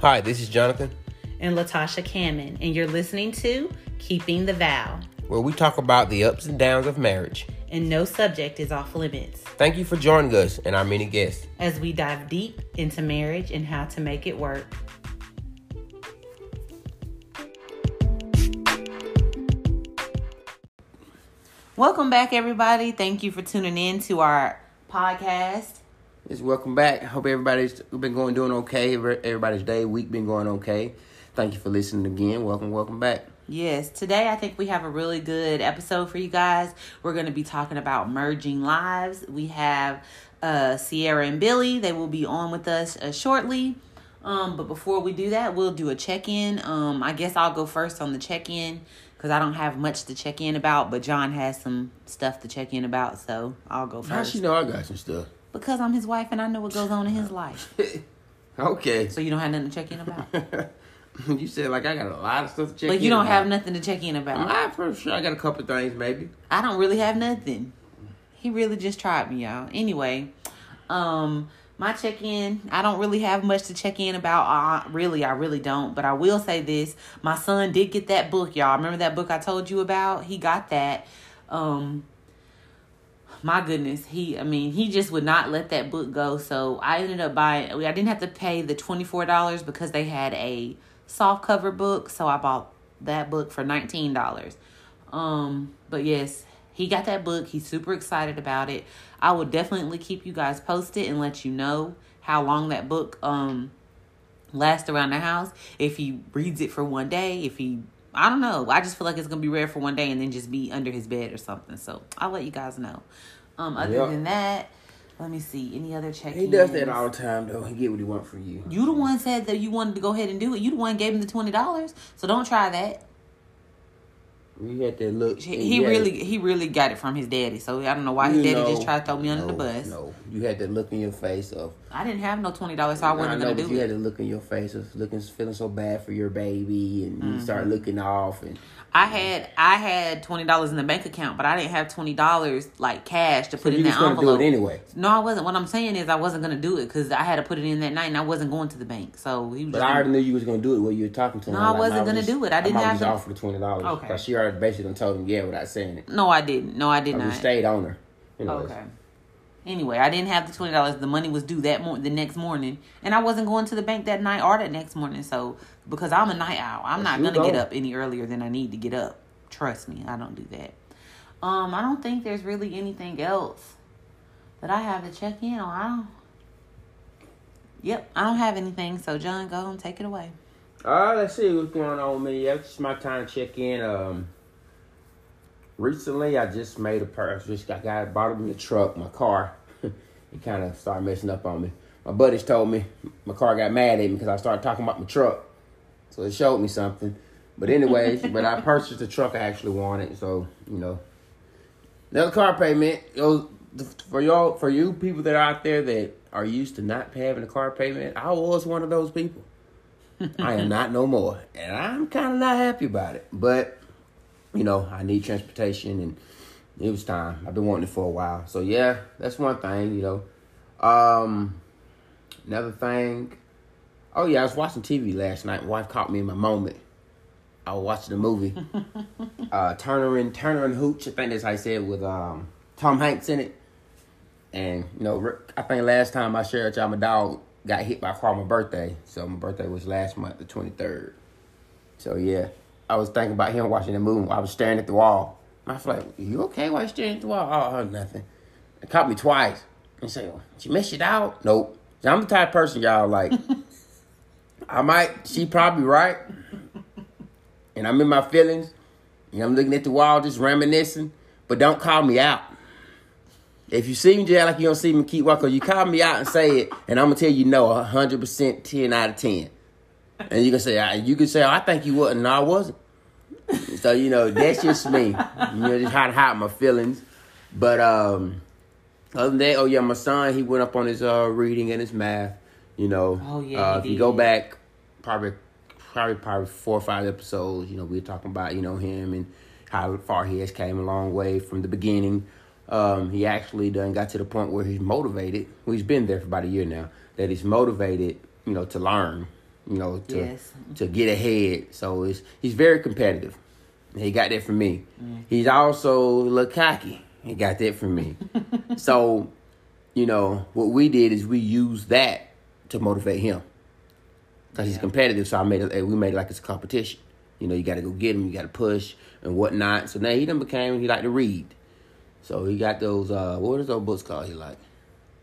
Hi, this is Jonathan, and Latasha Cammon, and you're listening to Keeping the Vow, where we talk about the ups and downs of marriage. And no subject is off limits. Thank you for joining us and our many guests as we dive deep into marriage and how to make it work. Welcome back, everybody. Thank you for tuning in to our podcast. Yes, welcome back. Hope everybody's been going doing okay. Everybody's day, week been going okay. Thank you for listening again. Welcome, welcome back. Yes, today I think we have a really good episode for you guys. We're going to be talking about merging lives. We have uh, Sierra and Billy. They will be on with us uh, shortly. Um, but before we do that, we'll do a check in. Um, I guess I'll go first on the check in because I don't have much to check in about, but John has some stuff to check in about, so I'll go first. How she know I got some stuff? Because I'm his wife and I know what goes on in his life. okay. So you don't have nothing to check in about? you said like I got a lot of stuff to check. But you don't about. have nothing to check in about. I'm for sure. I got a couple things maybe. I don't really have nothing. He really just tried me, y'all. Anyway, um, my check in. I don't really have much to check in about. Uh, really, I really don't. But I will say this: my son did get that book, y'all. Remember that book I told you about? He got that. Um, my goodness, he I mean, he just would not let that book go. So I ended up buying I didn't have to pay the $24 because they had a soft cover book, so I bought that book for $19. Um, but yes, he got that book. He's super excited about it. I will definitely keep you guys posted and let you know how long that book um lasts around the house. If he reads it for one day, if he I don't know. I just feel like it's gonna be rare for one day and then just be under his bed or something. So I'll let you guys know. Um, other yep. than that, let me see. Any other check? He does that all the time, though. He get what he want from you. You the one said that you wanted to go ahead and do it. You the one gave him the twenty dollars. So don't try that. You had to look. He, he really, he really got it from his daddy. So I don't know why his daddy know, just tried to throw me under no, the bus. No, you had to look in your face of. I didn't have no twenty dollars, so I wasn't I know, gonna do you it. had to look in your face of looking, feeling so bad for your baby, and mm-hmm. you start looking off and I had I had twenty dollars in the bank account, but I didn't have twenty dollars like cash to put so in that envelope. Do it anyway. No, I wasn't. What I'm saying is I wasn't gonna do it because I had to put it in that night, and I wasn't going to the bank. So he was. But I already knew you was gonna do it. While you were talking to him. No, I wasn't gonna do it. I didn't have. to offer for the twenty dollars. Okay. She already basically told him yeah without saying it. No, I didn't. No, I did not. We stayed on her. Anyways. Okay. Anyway, I didn't have the twenty dollars. The money was due that mo- the next morning, and I wasn't going to the bank that night or that next morning. So because I'm a night owl, I'm not gonna get up any earlier than I need to get up. Trust me, I don't do that. Um, I don't think there's really anything else that I have to check in on. I don't. Yep, I don't have anything. So John, go and take it away. Uh, let's see what's going on with me. Yeah, it's my time to check in. Um, recently I just made a purchase. Just got bought in the truck, my car. it kind of started messing up on me. My buddies told me my car got mad at me because I started talking about my truck. So it showed me something. But anyways, but I purchased the truck I actually wanted, so you know. Another car payment. for y'all, for you people that are out there that are used to not having a car payment, I was one of those people. I am not no more, and I'm kind of not happy about it. But you know, I need transportation, and it was time. I've been wanting it for a while, so yeah, that's one thing. You know, um, another thing. Oh yeah, I was watching TV last night. My wife caught me in my moment. I was watching the movie. uh, Turner and Turner and Hooch, I think that's how I said with um, Tom Hanks in it. And you know, I think last time I shared y'all, my dog got hit by a car on my birthday. So my birthday was last month, the twenty third. So yeah, I was thinking about him watching the movie. I was staring at the wall. I was like, "You okay? Why you staring at the wall?" Oh, oh nothing. It caught me twice. And say, well, "Did you miss it out?" Nope. I'm the type person y'all like. I might. She probably right and I'm in my feelings, and I'm looking at the wall just reminiscing, but don't call me out. If you see me just like you don't see me keep walking, you call me out and say it, and I'm gonna tell you no, 100% 10 out of 10. And you can say, you can say, oh, I think you wasn't. No, I wasn't. So, you know, that's just me. You know, just how to hide my feelings. But um, other than that, oh yeah, my son, he went up on his uh, reading and his math. You know, oh, yeah, uh, if you go back probably probably probably four or five episodes. You know, we were talking about you know him and how far he has came a long way from the beginning. Um, he actually done got to the point where he's motivated. Well, he's been there for about a year now. That he's motivated, you know, to learn. You know, to Yes. to get ahead. So it's he's very competitive. He got that from me. He's also a little cocky. He got that from me. so, you know, what we did is we used that to motivate him. Cause he's competitive, so I made it. We made it like it's a competition. You know, you got to go get him. You got to push and whatnot. So now he done became. He like to read. So he got those. uh What is those books called? He like.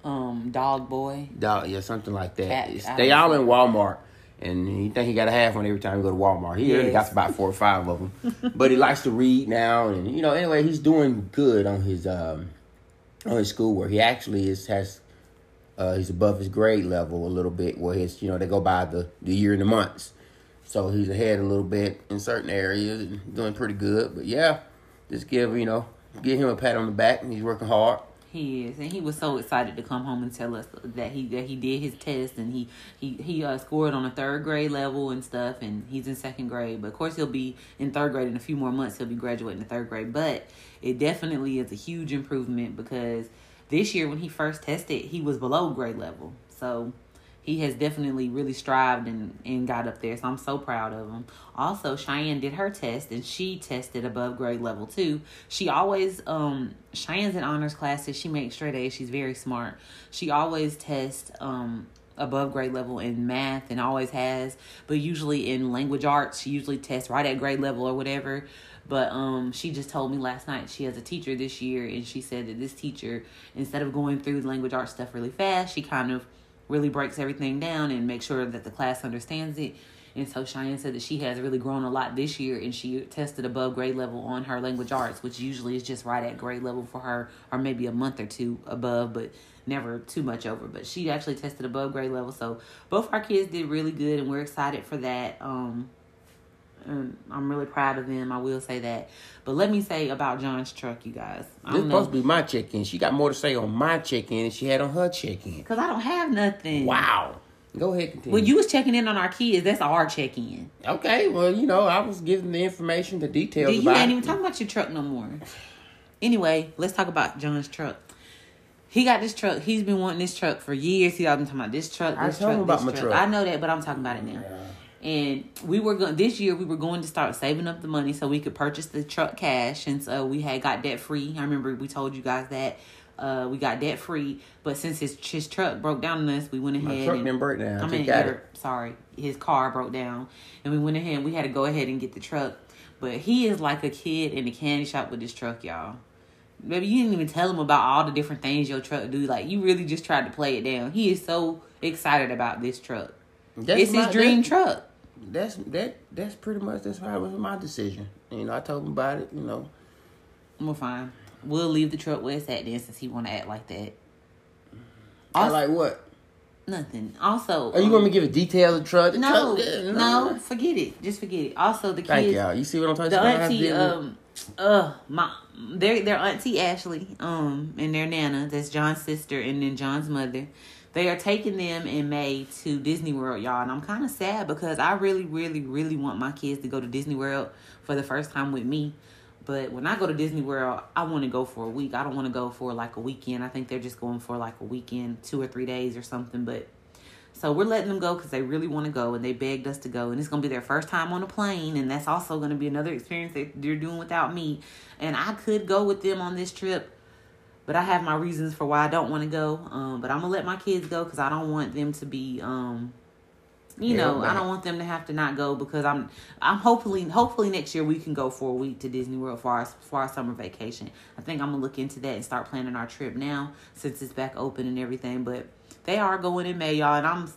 Um, Dog Boy. Dog, yeah, something like that. Cat- they all in Walmart, and he think he got a half one every time he go to Walmart. He already got about four or five of them, but he likes to read now, and you know, anyway, he's doing good on his um on his schoolwork. He actually is has uh he's above his grade level a little bit, where his you know they go by the the year and the months, so he's ahead a little bit in certain areas and doing pretty good. But yeah, just give you know give him a pat on the back, and he's working hard. He is, and he was so excited to come home and tell us that he that he did his test and he he he uh, scored on a third grade level and stuff, and he's in second grade. But of course, he'll be in third grade in a few more months. He'll be graduating the third grade. But it definitely is a huge improvement because this year when he first tested, he was below grade level. So he has definitely really strived and, and got up there. So I'm so proud of him. Also, Cheyenne did her test and she tested above grade level too. She always um Cheyenne's in honors classes. She makes straight A's. She's very smart. She always tests um above grade level in math and always has, but usually in language arts, she usually tests right at grade level or whatever. But um, she just told me last night she has a teacher this year, and she said that this teacher, instead of going through the language arts stuff really fast, she kind of really breaks everything down and makes sure that the class understands it. And so Cheyenne said that she has really grown a lot this year and she tested above grade level on her language arts, which usually is just right at grade level for her, or maybe a month or two above, but never too much over. But she actually tested above grade level. So both our kids did really good and we're excited for that. Um and I'm really proud of them. I will say that. But let me say about John's truck, you guys. I This supposed know. to be my check-in. She got more to say on my check-in than she had on her check-in. Because I don't have nothing. Wow. Go ahead, continue. When you was checking in on our kids, that's our check in. okay, well, you know, I was giving the information, the details You about ain't even talking about your truck no more. Anyway, let's talk about John's truck. He got this truck. He's been wanting this truck for years. He's been talking about this truck, I this told truck, him about this my truck. truck. I know that, but I'm talking about it now. And we were going this year. We were going to start saving up the money so we could purchase the truck cash, and so we had got debt free. I remember we told you guys that uh, we got debt free, but since his his truck broke down on us, we went ahead. My truck and, didn't break down. I mean, got your- it. sorry, his car broke down, and we went ahead. and We had to go ahead and get the truck, but he is like a kid in a candy shop with this truck, y'all. Maybe you didn't even tell him about all the different things your truck do. Like you really just tried to play it down. He is so excited about this truck. That's it's his dream truck. That's that. That's pretty much that's how it was my decision. You know, I told him about it. You know, We're fine. We'll leave the truck where it's at then, since he want to act like that. I Also, like what? nothing. Also, are you um, me to give a detail of the truck? The No, truck, yeah, no, forget it. Just forget it. Also, the kids. Thank y'all. You see what I'm talking the about? auntie um uh my their their auntie Ashley um and their nana that's John's sister and then John's mother they are taking them in May to Disney World y'all and I'm kind of sad because I really really really want my kids to go to Disney World for the first time with me but when I go to Disney World I want to go for a week I don't want to go for like a weekend I think they're just going for like a weekend two or three days or something but so we're letting them go because they really want to go and they begged us to go. And it's going to be their first time on a plane. And that's also going to be another experience that they're doing without me. And I could go with them on this trip, but I have my reasons for why I don't want to go. Um, but I'm to let my kids go because I don't want them to be, um, you know, I don't want them to have to not go because I'm, I'm hopefully, hopefully next year we can go for a week to Disney World for our, for our summer vacation. I think I'm gonna look into that and start planning our trip now since it's back open and everything. But they are going in May, y'all, and I'm,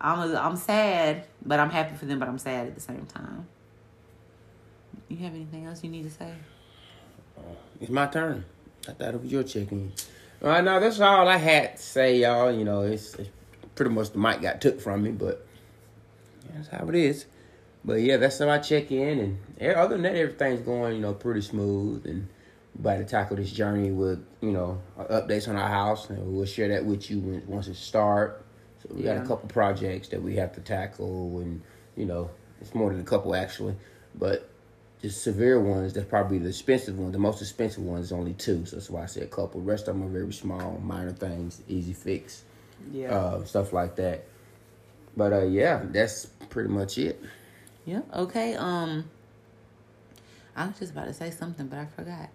I'm, I'm sad, but I'm happy for them, but I'm sad at the same time. You have anything else you need to say? It's my turn. I thought it was your check-in. All right, now that's all I had to say, y'all. You know, it's, it's pretty much the mic got took from me, but that's how it is. But yeah, that's how I check in, and other than that, everything's going, you know, pretty smooth. And about to tackle this journey with, you know, uh, updates on our house, and we'll share that with you when, once it start. So we got a couple projects that we have to tackle, and you know, it's more than a couple actually, but just severe ones. That's probably the expensive one. The most expensive one is only two, so that's why I said a couple. The rest of them are very small, minor things, easy fix, Yeah. uh, stuff like that. But uh, yeah, that's pretty much it. Yeah. Okay. Um, I was just about to say something, but I forgot.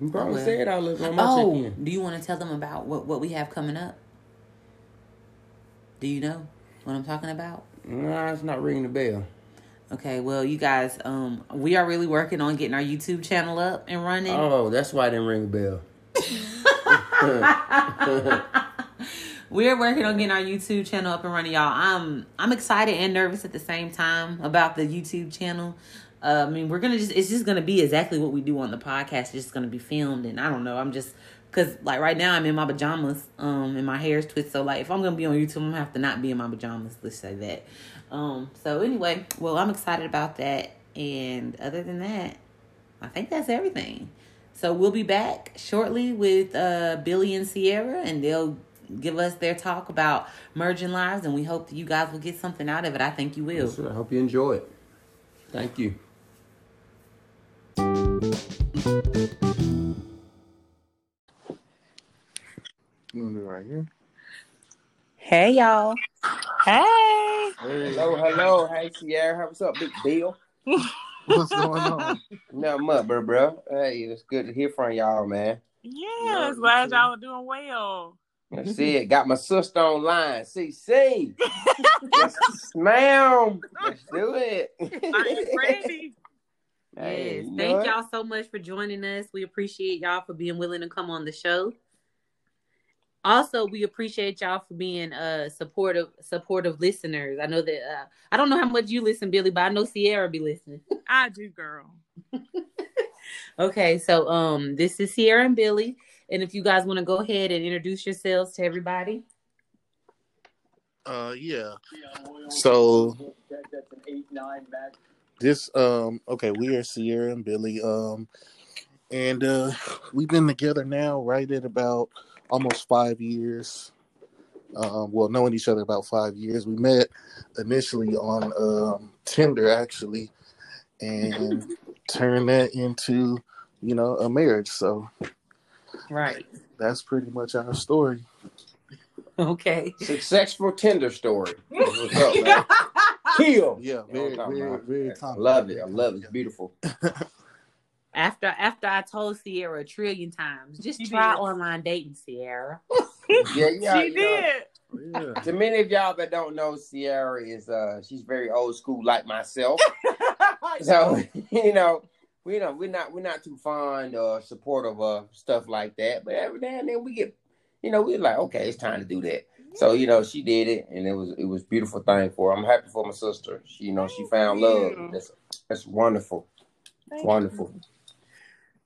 You probably Oh, well. said all of it on my Oh, check-in. do you want to tell them about what what we have coming up? Do you know what I'm talking about? Nah, it's not ringing the bell. Okay, well, you guys, um, we are really working on getting our YouTube channel up and running. Oh, that's why I didn't ring the bell. We're working on getting our YouTube channel up and running, y'all. I'm I'm excited and nervous at the same time about the YouTube channel. Uh, I mean, we're gonna just it's just gonna be exactly what we do on the podcast. It's just gonna be filmed, and I don't know. I'm just because like right now I'm in my pajamas, um, and my hair's twisted. So like if I'm gonna be on YouTube, I'm gonna have to not be in my pajamas. Let's say that. Um. So anyway, well, I'm excited about that, and other than that, I think that's everything. So we'll be back shortly with uh, Billy and Sierra, and they'll give us their talk about merging lives, and we hope that you guys will get something out of it. I think you will. Yes. I hope you enjoy it. Thank you. You want to do right here? Hey y'all. Hey. Hello, hello. Hey, Sierra. What's up, Big Bill? What's going on? Nothing much, bro, bro. Hey, it's good to hear from y'all, man. Yes, you glad too. y'all are doing well. Let's see it. Got my sister online. CC. yes, ma'am. Let's do it. I'm ready. Yes. Thank y'all so much for joining us. We appreciate y'all for being willing to come on the show. Also, we appreciate y'all for being uh supportive supportive listeners. I know that uh, I don't know how much you listen, Billy, but I know Sierra be listening. I do, girl. Okay, so um this is Sierra and Billy. And if you guys want to go ahead and introduce yourselves to everybody. Uh, yeah. So this, um, okay, we are Sierra and Billy, um, and uh, we've been together now right at about almost five years. Um, well, knowing each other about five years. We met initially on um, Tinder, actually, and turned that into, you know, a marriage. So Right. that's pretty much our story. Okay. Successful Tinder story. What's up, man? Kill. Yeah, You know what very, I'm talking very, about? very I common. love it. I love it. It's beautiful. After after I told Sierra a trillion times, just You try did. online dating, Sierra. Yeah, yeah. she you know, did. Yeah. To many of y'all that don't know, Sierra is uh she's very old school like myself. So you know, we know we're not we're not too fond or supportive of stuff like that. But every now and then we get, you know, we're like, okay, it's time to do that. So you know, she did it, and it was it was a beautiful thing for her. I'm happy for my sister. She, you know, she found love. That's that's wonderful. Thank Wonderful.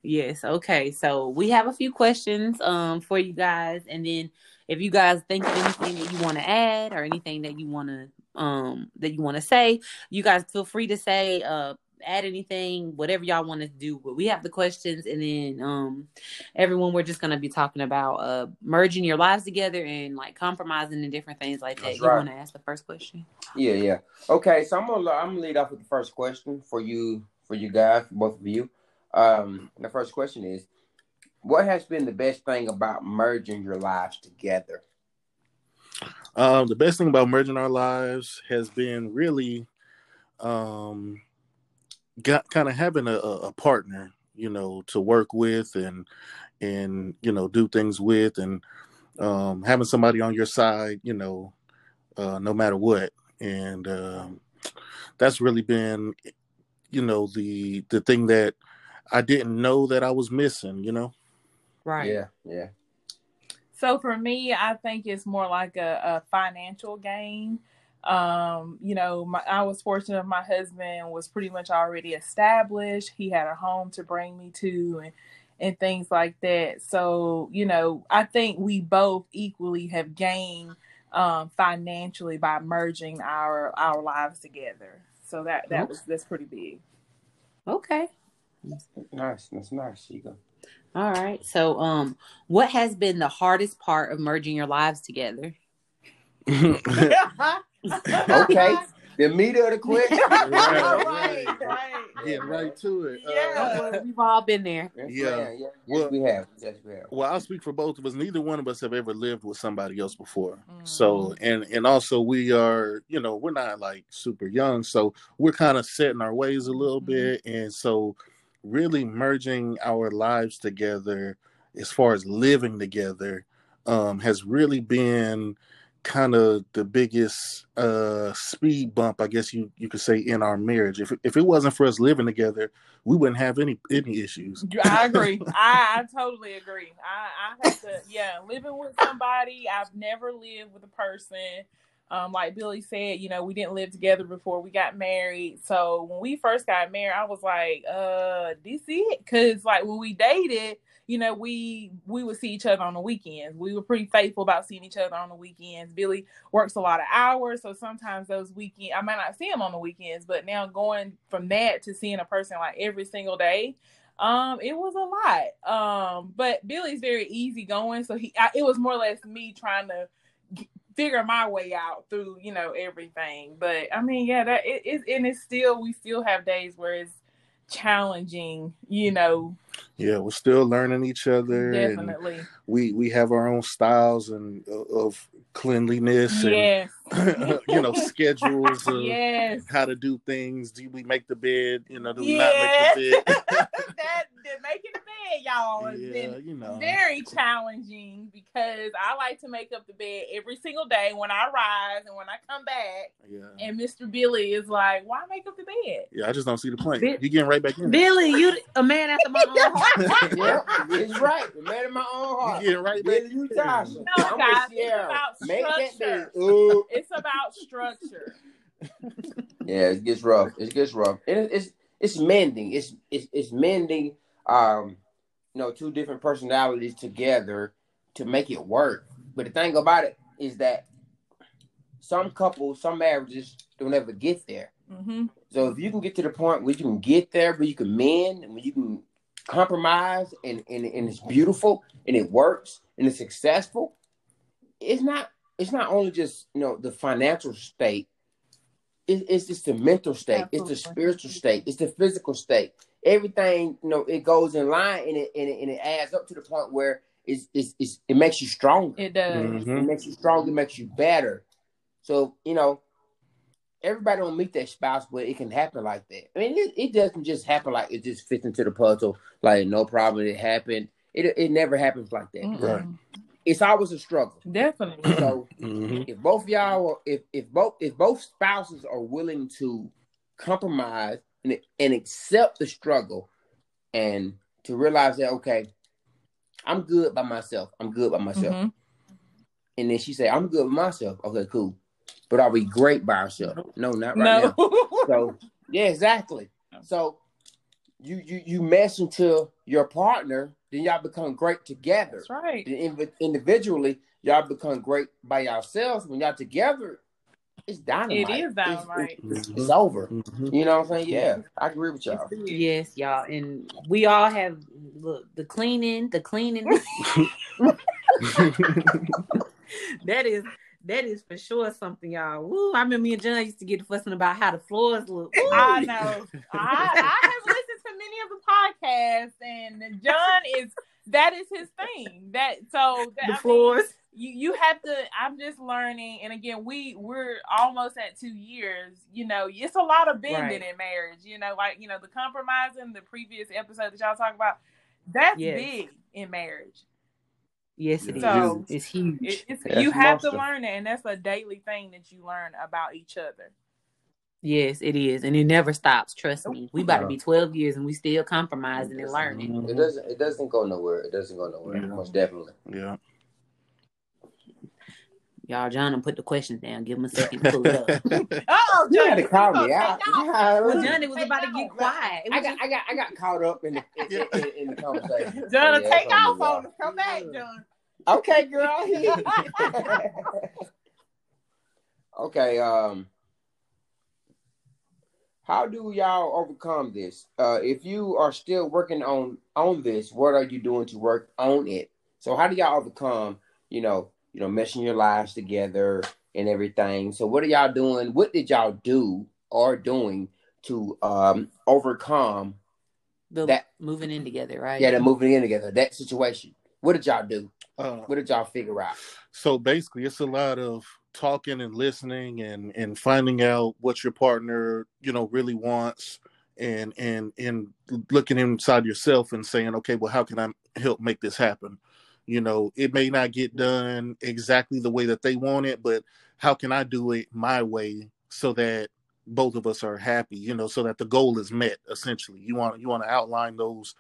Yes. Okay. So we have a few questions um for you guys, and then if you guys think of anything that you want to add or anything that you want to um that you want to say, you guys feel free to say uh add anything whatever y'all want to do but we have the questions and then um everyone we're just gonna be talking about uh merging your lives together and like compromising and different things like that That's you right. want to ask the first question Yeah, yeah. Okay, so I'm gonna I'm gonna lead off with the first question for you for you guys, for both of you. Um, the first question is, what has been the best thing about merging your lives together? Um, the best thing about merging our lives has been really um, got kind of having a, a partner, you know, to work with and and you know do things with, and um, having somebody on your side, you know, uh, no matter what, and um, that's really been, you know, the the thing that I didn't know that I was missing, you know. right Yeah, yeah. So for me, I think it's more like a, a financial gain. Um, you know, my, I was fortunate my husband was pretty much already established. He had a home to bring me to and and things like that. So, you know, I think we both equally have gained um financially by merging our our lives together. So that that was that's pretty big. okay Nice, that's nice. You all right so um what has been the hardest part of merging your lives together Okay, the meat of the question. Right, right, right. right. Getting right to it. Uh, Yeah. We've all been there. Yes, Yeah. ma'am. Yes, Well- yes, we have. Yes, we have. well, I'll speak for both of us. Neither one of us have ever lived with somebody else before. Mhm. So, and and also we are, you know, we're not like super young, so we're kind of setting our ways a little Mhm. bit, and so really merging our lives together, as far as living together, um, has really been kind of the biggest uh speed bump i guess you you could say in our marriage if if it wasn't for us living together we wouldn't have any any issues I agree. I, I totally agree. I, I have to, yeah, living with somebody. I've never lived with a person. Um, like Billy said, you know, we didn't live together before we got married. So when we first got married, I was like, uh, this it? Cause like when we dated, you know, we we would see each other on the weekends. We were pretty faithful about seeing each other on the weekends. Billy works a lot of hours, so sometimes those weekend I might not see him on the weekends, but now going from that to seeing a person like every single day, um, it was a lot. Um, but Billy's very easygoing, so he I, it was more or less me trying to figure my way out through you know everything. But I mean, yeah, that it is, and it's still we still have days where it's challenging, you know, yeah we're still learning each other definitely. we we have our own styles and uh, of cleanliness Yes, and you know schedules of yes. how to do things do we make the bed you know do we Yes. not make the bed that, that making bed, y'all, has yeah been you know very challenging because I like to make up the bed every single day when I rise and when I come back. yeah And Mr. Billy is like, "Why make up the bed?" yeah i just don't see the point Bi- you getting right back in Billy, you a man after my own heart. yeah, it's right. The man of my own heart. you heart. getting right back Billy, you Tasha. No, I'm guys, it's about Make structure. bed. It's about structure. Yeah, it gets rough. It gets rough. And it- it's it's mending. It's it's it's mending. Um, you know, two different personalities together to make it work. But the thing about it is that some couples, some marriages don't ever get there. hmm So if you can get to the point where you can get there, where you can mend, and where you can compromise, and, and and it's beautiful, and it works, and it's successful, it's not it's not only just you know the financial state. It, it's just the mental state. It's the spiritual state. It's the physical state. Everything you know, it goes in line, and it and it, and it adds up to the point where it's, it's, it's it makes you stronger. It does. Mhm. It makes you stronger, it makes you better. So, you know, everybody don't meet their spouse, but it can happen like that. I mean, it, it doesn't just happen like it just fits into the puzzle, like no problem, it happened. It it never happens like that. Mm-mm. Right. It's always a struggle. Definitely. So Mhm. if both y'all are, if if both if both spouses are willing to compromise and and accept the struggle and to realize that okay, I'm good by myself. I'm good by myself. Mhm. And then she said, I'm good with myself. Okay, cool. But are we great by ourselves? No, not right No. now. So yeah, exactly. So you you you mesh into your partner, then y'all become great together. That's right. Then inv- individually, y'all become great by yourselves. When y'all together, it's dynamite. It is It's- dynamite. It's, it's over. Mhm. You know what I'm saying? Yeah, I agree with y'all. Yes, y'all, and we all have look the cleaning, the cleaning. that is that is for sure something, y'all. Woo! I remember me and John used to get fussing about how the floors look. Woo. I know. I, I have listened to many of the podcasts, and John is that is his thing. That so that, I the mean, you you have to. I'm just learning, and again, we we're almost at two years. You know, it's a lot of bending Right. in marriage. You know, like you know the compromising. The previous episode that y'all talk about, that's Yes. big in marriage. Yes, it is. So- it's huge. It, it's, you have to learn it, and that's a daily thing that you learn about each other. Yes, it is, and it never stops. Trust me. We about to be twelve years, and we still compromising and learning. It doesn't. It doesn't go nowhere. It doesn't go nowhere. Yeah. Most definitely. yeah Y'all, John, and put the questions down. Give him a second to pull it up. Oh, You had to call me out. well, John, it was about to get quiet. I was got, I got, I got caught up in the in, in, in the conversation. John, yeah, take on off on us. Come back, John. Okay, girl. okay. Um, how do y'all overcome this? Uh, if you are still working on on this, what are you doing to work on it? So, how do y'all overcome? You know, you know, meshing your lives together, and everything. So what are y'all doing? What did y'all do or doing to um overcome The That- moving in together, right? yeah, the moving in together, that situation? What did y'all do? Uh, What did y'all figure out? so basically, it's a lot of talking and listening and and finding out what your partner you know really wants and and and looking inside yourself and saying okay well how can i help make this happen you know it may not get done exactly the way that they want it but how can i do it my way so that both of us are happy you know so that the goal is met essentially you want you want to outline those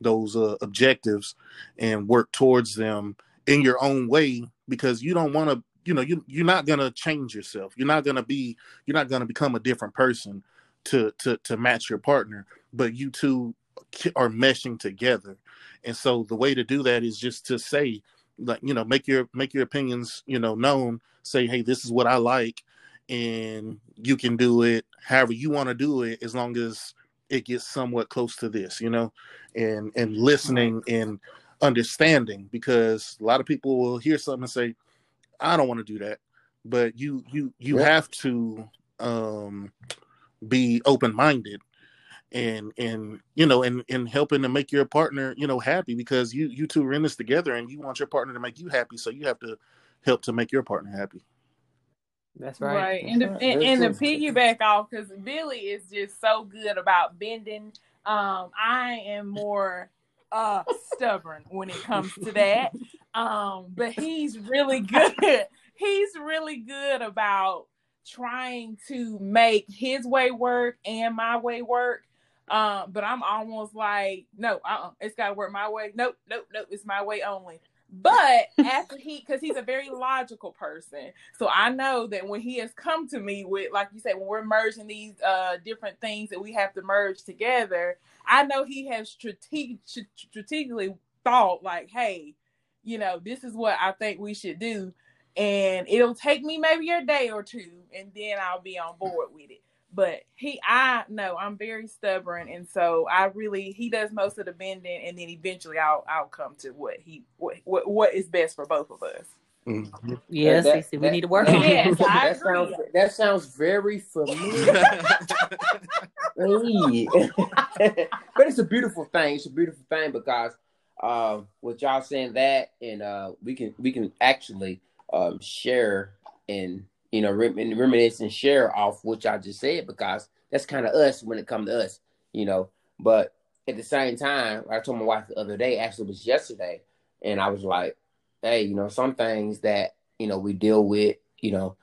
those uh, objectives and work towards them in your own way because you don't want to you know you you're not going to change yourself. You're not going to be you're not going to become a different person to to to match your partner but you two are meshing together. And so the way to do that is just to say like you know make your make your opinions you know known. Say hey this is what i like and you can do it however you want to do it as long as it gets somewhat close to this you know and and listening and understanding because a lot of people will hear something and say i don't want to do that but you you you Yeah. have to um be open-minded and and you know and and helping to make your partner you know happy because you you two are in this together and you want your partner to make you happy so you have to help to make your partner happy That's Right. right. And, the, That's and, right. and to Very piggyback off, because Billy is just so good about bending. Um, I am more uh stubborn when it comes to that. Um, but he's really good. he's really good about trying to make his way work and my way work. Um, but I'm almost like, no, uh-uh, it's gotta work my way. Nope, nope, nope, it's my way only. But after he, because he's a very logical person, so I know that when he has come to me with, like you said, when we're merging these uh different things that we have to merge together, I know he has strate- strategically thought like, hey, you know, this is what I think we should do, and it'll take me maybe a day or two, and then I'll be on board with it. But he, I know I'm very stubborn, and so I really he does most of the bending, and then eventually I'll I'll come to what he what what, what is best for both of us. Yes, That- Cece, we need to work that- on Yes, it. I that agree. sounds that sounds very familiar. But it's a beautiful thing. It's a beautiful thing because um, with y'all saying that, and uh, we can we can actually um, share and you know rem- reminisce and share off what y'all just said because that's kind of us when it comes to us, you know. But at the same time, I told my wife the other day, actually was yesterday, and I was like, hey, you know, some things that you know we deal with, you know,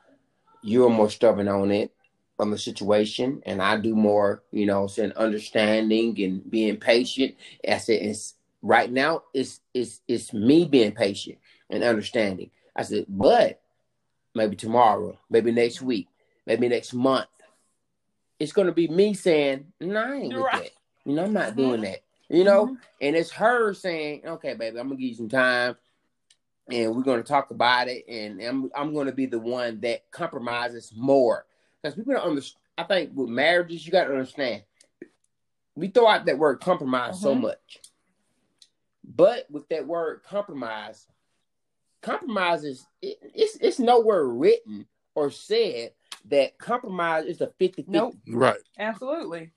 you're more stubborn on it on the situation and I do more, you know, saying understanding and being patient. I said it's right now it's it's it's me being patient and understanding. I said, but maybe tomorrow, maybe next week, maybe next month, it's gonna be me saying, no, I ain't with Right. that. You know, I'm not Mhm. doing that. You know, Mhm. and it's her saying, okay, baby, I'm gonna give you some time and we're going to talk about it and i'm, I'm going to be the one that compromises more because people don't understand i think with marriages you got to understand we throw out that word compromise so Mhm. much but with that word compromise compromise is it, it's, it's nowhere written or said that compromise is a 50 Nope. right Absolutely.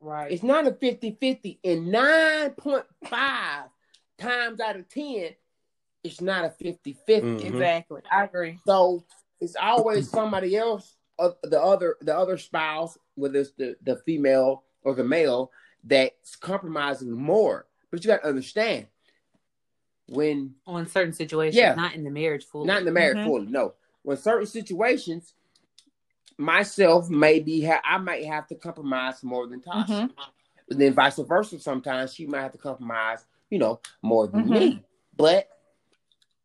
Right. it's not a 50-50 and 9.5 times out of 10 it's not a 50-50 Mhm. Exactly. I agree. So it's always somebody else, uh, the other the other spouse, whether it's the, the female or the male, that's compromising more. But you got to understand when On certain situations, Yeah. not in the marriage fully. not in the marriage Mhm. fully, no. When certain situations, myself maybe ha- I might have to compromise more than Tasha. Mhm. But then vice versa. Sometimes she might have to compromise, you know, more than Mhm. me. But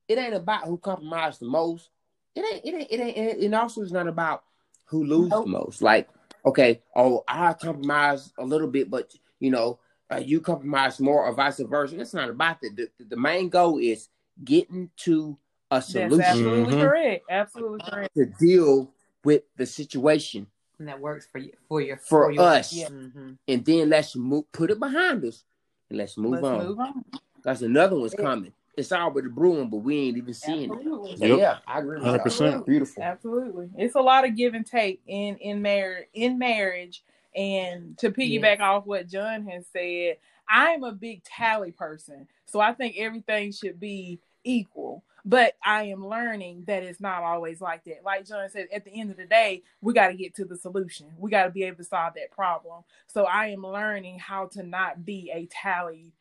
it ain't about who compromised the most. It ain't. It ain't. It ain't. It, it also is not about who loses Nope. the most. Like, okay, oh, I compromise a little bit, but you know, uh, you compromise more, or vice versa. It's not about that. The, the main goal is getting to a That's solution absolutely Mhm. correct. Absolutely correct. to deal with the situation and that works for you for your for your, us, Yeah. Mhm. and then let's move, put it behind us, and let's move Let's on. move on. That's another one's coming. it's already brewing, but we ain't even seeing Absolutely. it. So, Yep. yeah, I agree. 100%. Beautiful. Absolutely. It's a lot of give and take in in marriage in marriage. And to piggyback off what John has said, I'm a big tally person. So I think everything should be equal. But I am learning that it's not always like that. Like John said, at the end of the day, we got to get to the solution. We got to be able to solve that problem. So I am learning how to not be a tally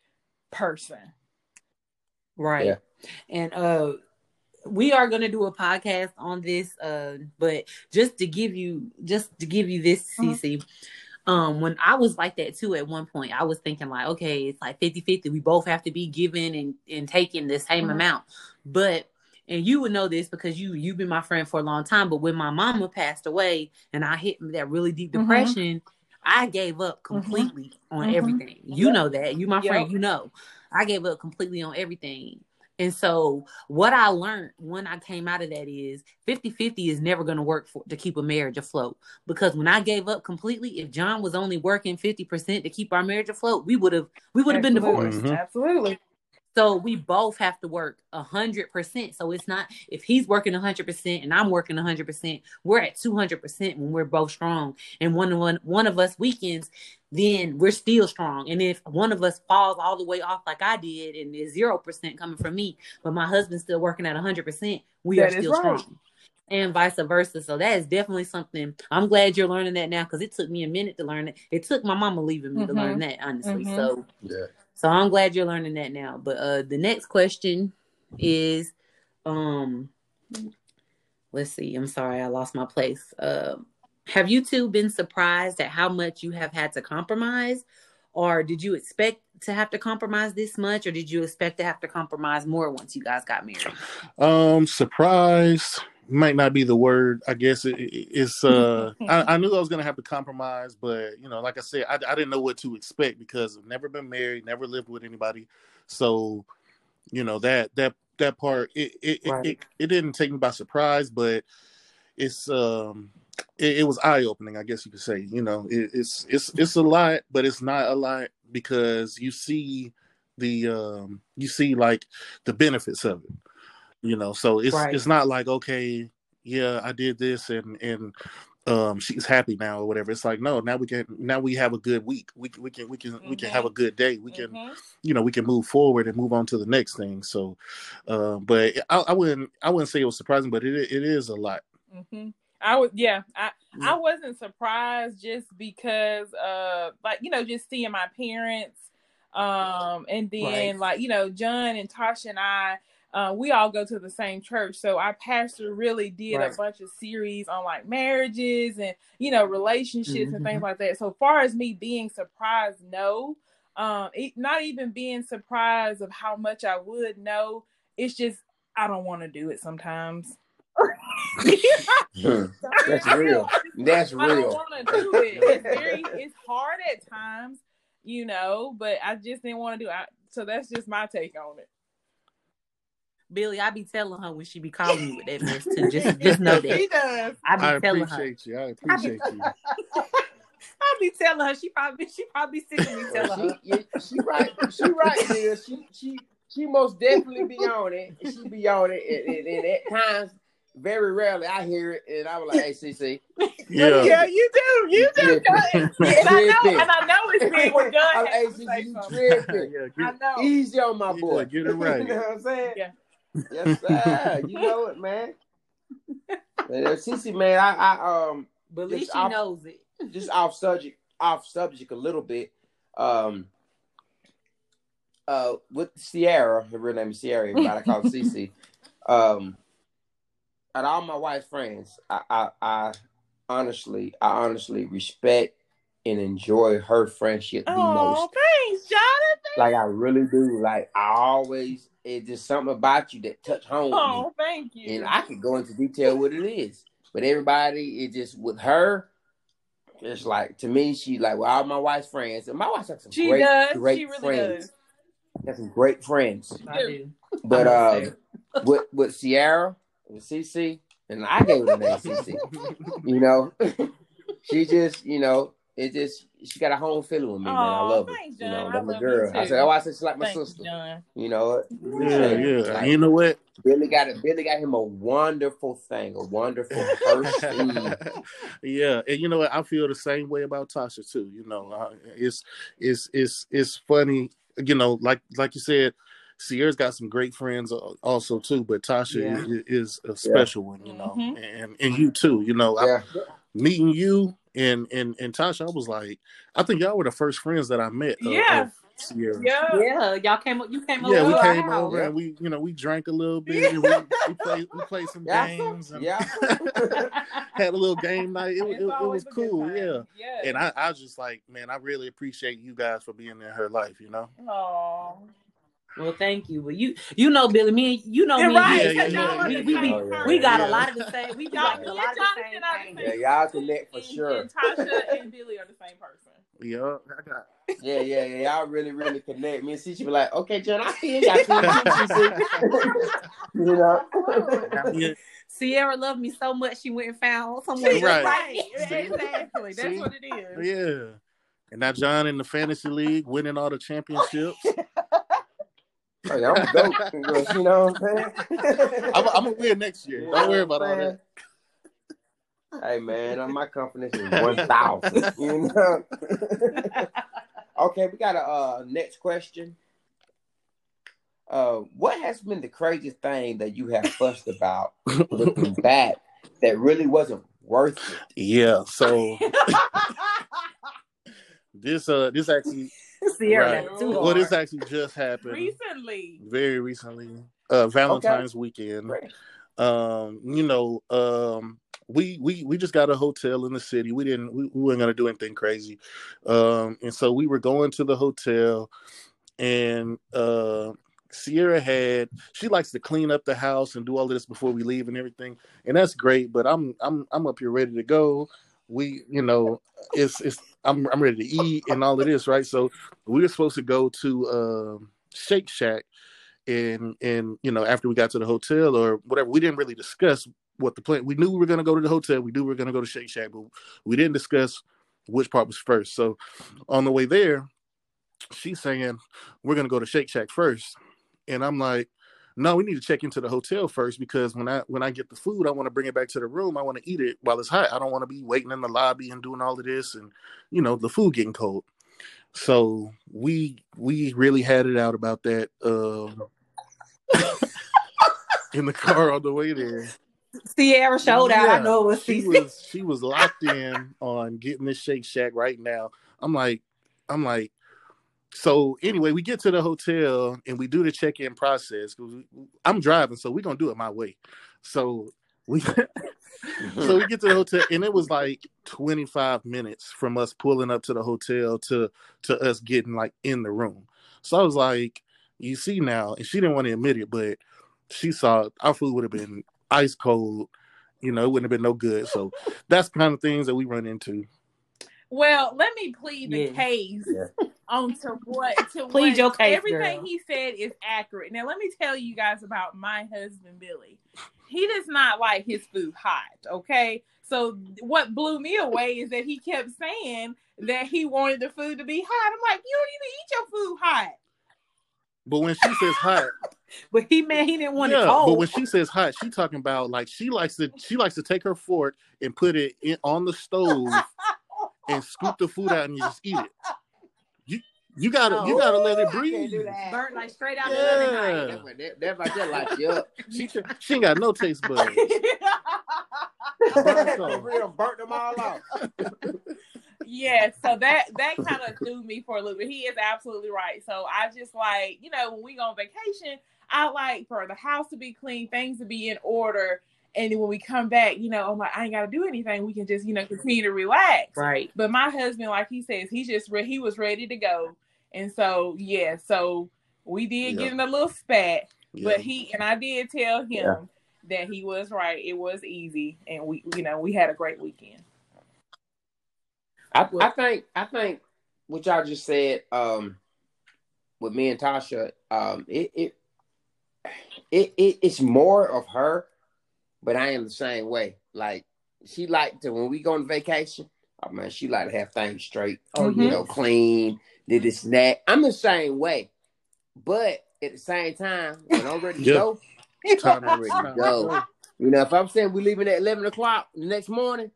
person. Right. Yeah. And uh we are going to do a podcast on this uh but just to give you just to give you this Mhm. CC um when I was like that too at one point I was thinking like okay it's like 50-50 we both have to be giving and and taking the same Mhm. amount but and you would know this because you you've been my friend for a long time but when my mama passed away and I hit that really deep Mhm. depression I gave up completely on everything you Yep. know that you my friend you know I gave up completely on everything. And so what I learned when I came out of that is 50-50 is never going to work for to keep a marriage afloat. Because when I gave up completely, if John was only working 50% to keep our marriage afloat, we would have we would have been Absolutely. divorced. Mhm. Absolutely. So we both have to work a hundred percent. So it's not if he's working a hundred percent and I'm working a hundred percent, we're at two hundred percent when we're both strong. And one one one of us weakens, then we're still strong. And if one of us falls all the way off like I did, and there's zero percent coming from me, but my husband's still working at a hundred percent, we That are still right. strong. And vice versa. So that is definitely something I'm glad you're learning that now because it took me a minute to learn it. It took my mama leaving me to Mhm. learn that, honestly. Mhm. So Yeah. So I'm glad you're learning that now. But uh the next question is um let's see. I'm sorry, I lost my place. Um have you two been surprised at how much you have had to compromise? Or did you expect to have to compromise this much, or did you expect to have to compromise more once you guys got married? Um, surprise might not be the word. I guess it, it- it's. Uh, I, I knew I was gonna have to compromise, but you know, like I said, I, I didn't know what to expect because I've never been married, never lived with anybody, so you know that that that part it it Right. it, it, didn't take me by surprise, but it's um it, was eye opening, I guess you could say. You know, it, it's it's it's a lot, but it's not a lot because you see the um you see like the benefits of it you know so it's Right. it's not like okay yeah i did this and and um she's happy now or whatever it's like no now we can now we have a good week we, we can we can we can have a good day we can Mhm. you know we can move forward and move on to the next thing so uh, but I, I wouldn't i wouldn't say it was surprising but it it is a lot hmm I was yeah. I Yeah. I wasn't surprised just because uh like you know just seeing my parents um and then Right. like you know John and Tasha and I uh, we all go to the same church, so our pastor really did Right. a bunch of series on like marriages and you know relationships and Mhm. things like that. So far as me being surprised, no, um, it, not even being surprised of how much I would know. It's just I don't want to do it sometimes. That's real. That's real. I don't want to do it. It's very, it's hard at times, you know, but I just didn't want to do it. I, so that's just my take on it. Billy, I be telling her when she be calling me with that mess too. Just just know that. He does. I be i telling her. appreciate you i appreciate you I be telling her she probably she probably sick of me telling She, her. yeah, she right. She right there. She she she most definitely be on it. She be on it, and, and, and at times, very rarely, I hear it, and I was like, "Hey, CC, yeah Yeah, you do. You do. tripping. And I know, Tripping. and I know it's me when John I'm has like, "Hey, CC, you something. tripping. yeah I know. Easy on my Yeah, boy. get it right. you know what I'm saying? Yeah. Yes, sir. You know it, man. And, CC, man, I, I um But at least she off- knows it. just off subject off subject a little bit. Um uh with Sierra, her real name is Sierra, everybody call her Cece. Um of all my wife's friends, I, I I honestly I honestly respect and enjoy her friendship the Oh, most. thanks, Jonathan. Like I really do. Like I always it's just something about you that touch home with me. Oh, thank you. And I could go into detail what it is. But everybody, it just with her, it's like to me, she like with all my wife's friends, and my wife's got some she great, does. great she really friends. does. Got some great friends. I do. But I um, with with Sierra and Cece, and I gave her the name Cece. You know, she just you know it just she got a home feeling with me, man. I Aw, love her. thanks, You know, I that's my love you girl. I said, oh, I said she's like my Thanks, sister. John. You know, Yeah, yeah. Like, you know what? Billy got it. Billy got him a wonderful thing, a wonderful person. yeah, and you know what? I feel the same way about Tasha too. You know, uh, it's it's it's it's funny. You know, like like you said, Sierra's got some great friends also too, but Tasha Yeah. is, is a special one. You know, Mhm. and and you too. You know, I, meeting you and and and Tasha, I was like, I think y'all were the first friends that I met. uh, Yeah. of Sierra. Yeah. Yeah, y'all came. You came over. Yeah, we came house. over and we, you know, we drank a little bit and we, we played we played some Yeah. games and yeah. had a little game night. It, was- it, it was cool, yeah. Yeah. And I, I was just like, man, I really appreciate you guys for being in her life, you know. Aw. Well, thank you. But you, you know, Billy, me, and you know You're me. right. Yeah, yeah, yeah, we, the we, we, Oh, yeah. we got Yeah. a lot of the same. We Y'all, like a lot of the same are. Yeah, same. y'all connect for And- sure. And Tasha and Billy are the same person. Yeah, I got Yeah, yeah, yeah. Y'all really, really connect. Me and Cece be like, okay, John, I see you got two you know. got me a- Sierra loved me so much she went and found someone. Right. right. Exactly. That's See? what it is. yeah. And now John in the fantasy league winning all the championships. Yeah, I'm dope. You know what I'm saying? I'm, I'm gonna win next year. Don't worry about all that. Hey man, uh, my confidence is one thousand. You know. okay, we got a uh, next question. Uh, what has been the craziest thing that you have fussed about looking back that really wasn't worth it? Yeah. So this uh this actually Sierra Right. never too well hard. this actually just happened Recently. very recently. Uh Valentine's weekend. Great. um you know um we we we just got a hotel in the city we didn't we, we weren't gonna do anything crazy um and so we were going to the hotel and uh Sierra had she likes to clean up the house and do all of this before we leave and everything and that's great but I'm I'm I'm up here ready to go we you know it's it's I'm I'm ready to eat and all of this right? So we were supposed to go to um Shake Shack and and you know after we got to the hotel or whatever we didn't really discuss what the plan we knew we were going to go to the hotel we knew we were going to go to shake shack but we didn't discuss which part was first. So on the way there she's saying we're going to go to shake shack first. And i'm like no we need to check into the hotel first because when i when i get the food i want to bring it back to the room i want to eat it while it's hot i don't want to be waiting in the lobby and doing all of this and you know the food getting cold so we we really had it out about that um in the car on the way there. Sierra showed out. I know it was she was she was locked in on getting this Shake Shack right now. I'm like, I'm like, so anyway, we get to the hotel and we do the check-in process. I'm driving, so we're gonna do it my way. So we so we get to the hotel and it was like 25 minutes from us pulling up to the hotel to to us getting like in the room so i was like you see now and she didn't want to admit it but she saw our food would have been ice cold you know it wouldn't have been no good so that's kind of things that we run into Well, let me plead the Yeah. case Yeah. onto what to Plead what your case, everything girl. he said is accurate. Now let me tell you guys about my husband Billy. He does not like his food hot, okay? So what blew me away is that he kept saying that he wanted the food to be hot. I'm like, you don't even eat your food hot. but when she says hot But he man, he didn't want it yeah cold. but when she says hot she talking about like she likes to she likes to take her fork and put it in on the stove and scoop the food out and you just eat it you you gotta you gotta let it breathe do that. burnt like straight out Yeah. the oven. like, That, that, that might just light you up. She, she ain't got no taste buds. For real, burnt them all out. yeah, so that that kind of threw me for a little bit. He is absolutely right. So I just like, you know, when we go on vacation, I like for the house to be clean, things to be in order. And then when we come back, you know, I'm like, I ain't got to do anything. We can just, you know, continue to relax. Right. But my husband, like he says, he just re- he was ready to go, and so yeah, so we did Yeah. get in a little spat, Yeah. but he and I did tell him Yeah. that he was right. It was easy, and we, you know, we had a great weekend. I, I think I think what y'all just said um, with me and Tasha, um, it, it it it it's more of her, but I am the same way. Like she liked to when we go on vacation. Oh man, she like to have things straight. Oh, you know, clean, did this and that. I'm the same way. But at the same time, when I'm ready to Yeah. go, Time I'm ready to go. You know, if I'm saying we're leaving at eleven o'clock the next morning,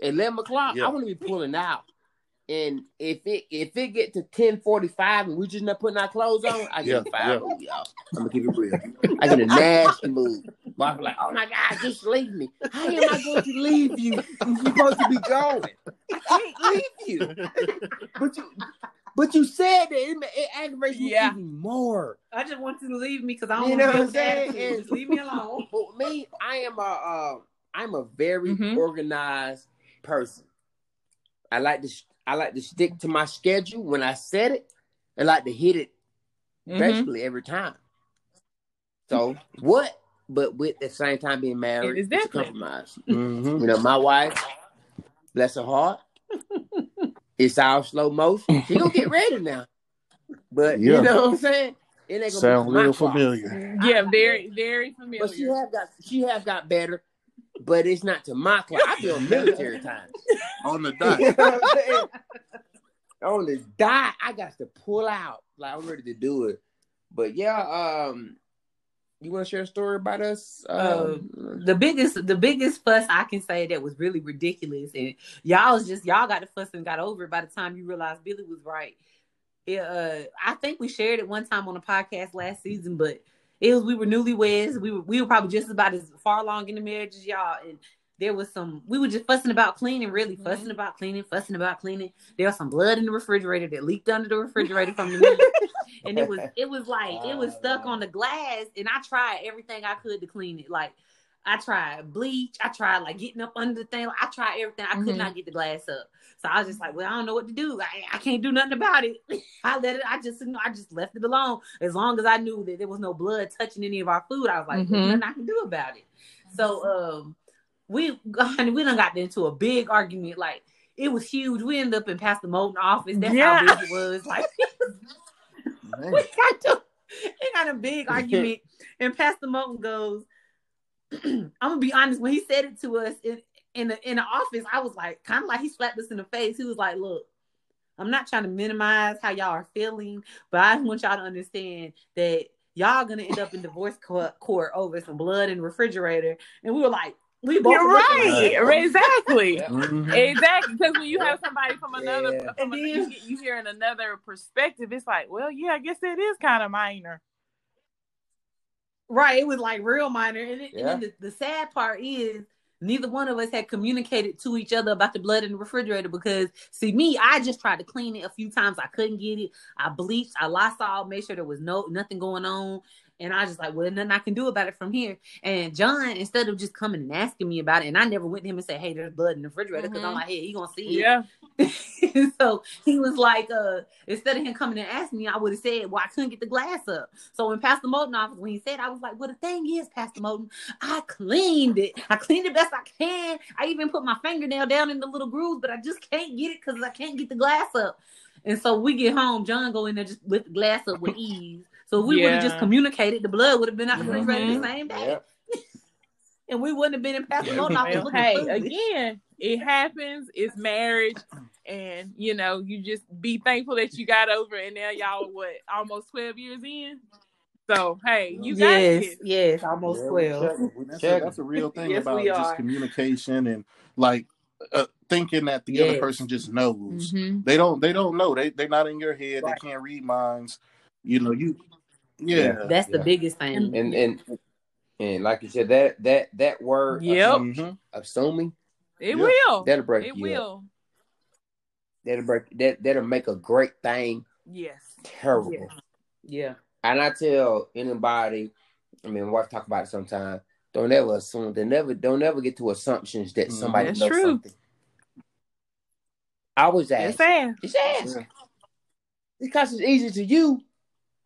at eleven o'clock, Yeah. I want to be pulling out. And if it if it get to ten forty five and we just not putting our clothes on, I get Yeah, a five yeah. y'all. I'm gonna keep it real. I get a nasty mood. I'm like, oh my god, just leave me. How am I going to leave you? You're supposed to be going. I can't leave you. But you but you said that it, it aggravates me Yeah. even more. I just want you to leave me because I don't You want know what I'm saying? Just leave me alone. For me, I am a uh, I'm a very Mhm. organized person. I like to I like to stick to my schedule when I set it. I like to hit it Mhm. basically every time. So what? But with at the same time being married, It is it's a different. compromise. Mhm. You know, my wife, bless her heart, it's all slow motion. She gonna get ready now. But Yeah. you know what I'm saying? It ain't gonna Sound be my real clock. familiar. Yeah, very, very familiar. But she have got she have got better, but it's not to my clock. I feel military time. On the You dot. know what I'm saying? on the dot, I got to pull out. Like I'm ready to do it. But yeah, um, you want to share a story about us? Uh, Um, the biggest the biggest fuss I can say that was really ridiculous and y'all was just y'all got the fuss and got over it by the time you realized Billy was right. It, uh, I think we shared it one time on a podcast last season, but it was we were newlyweds. We were we were probably just about as far along in the marriage as y'all, and there was some we were just fussing about cleaning, really Mhm. fussing about cleaning, fussing about cleaning. There was some blood in the refrigerator that leaked under the refrigerator from the meat and it was it was like it was stuck on the glass and i tried everything i could to clean it like i tried bleach i tried like getting up under the thing i tried everything i could Mhm. not get the glass up so i was just like well i don't know what to do i, I can't do nothing about it i let it i just i just left it alone as long as i knew that there was no blood touching any of our food i was like there's Mhm. nothing i can do about it so um we honey, we done got into a big argument like it was huge. We ended up in Pastor Moulton office. That's Yeah. how big it was. Like we got to, we got a big argument, and Pastor Moulton goes, "I'm gonna be honest." When he said it to us in in the in the office, I was like, kind of like he slapped us in the face. He was like, "Look, I'm not trying to minimize how y'all are feeling, but I want y'all to understand that y'all gonna end up in divorce court, court over some blood in the refrigerator." And we were like, "We both You're were looking right. like, Exactly. Mhm. Exactly, because when you have somebody from another, Yeah. from And a, you, get, you hear in another perspective, it's like, well, yeah, I guess it is kind of minor. Right. It was like real minor. And, it, Yeah. and then the, the sad part is neither one of us had communicated to each other about the blood in the refrigerator because see me, I just tried to clean it a few times. I couldn't get it. I bleached, I Lysol, made sure there was no nothing going on. And I just like, well, nothing I can do about it from here. And John, instead of just coming and asking me about it, and I never went to him and said, Hey, there's blood in the refrigerator, because I'm Mhm. like, hey, he gonna see it. Yeah. so he was like, uh, instead of him coming and asking me, I would have said, Well, I couldn't get the glass up. So when Pastor Moulton office, when he said, I was like, Well, the thing is, Pastor Moulton, I cleaned it. I cleaned it best I can. I even put my fingernail down in the little grooves, but I just can't get it because I can't get the glass up. And so we get home, John go in there just lift the glass up with ease. So if we would have just communicated, the blood would have been out the refrigerator the same day. Yep. And we wouldn't have been in Pastor Yeah. Moulton office Well, hey, again, it happens. It's marriage, and you know, you just be thankful that you got over, it. and now y'all are what almost twelve years in. So hey, you got yes, this. yes, almost Yeah, 12. That's, a, that's a real thing Yes, about just communication and like uh, thinking that the other person just knows. Mhm. They don't. They don't know. They they're not in your head. Right. They can't read minds. You know. You. Yeah. That's the Yeah. biggest thing. And and and like you said, that that that word, Yep. assum- Mhm. assuming, It Yeah. will. that'll break It you up. will. That'll break that that'll make a great thing Yes. terrible. Yeah. yeah. And I tell anybody, I mean, wife talk about it sometimes. Don't ever assume. They never don't ever get to assumptions that Mhm. somebody That's knows true. something. I was It's asked. sad. Just ask. Because it's easy to you,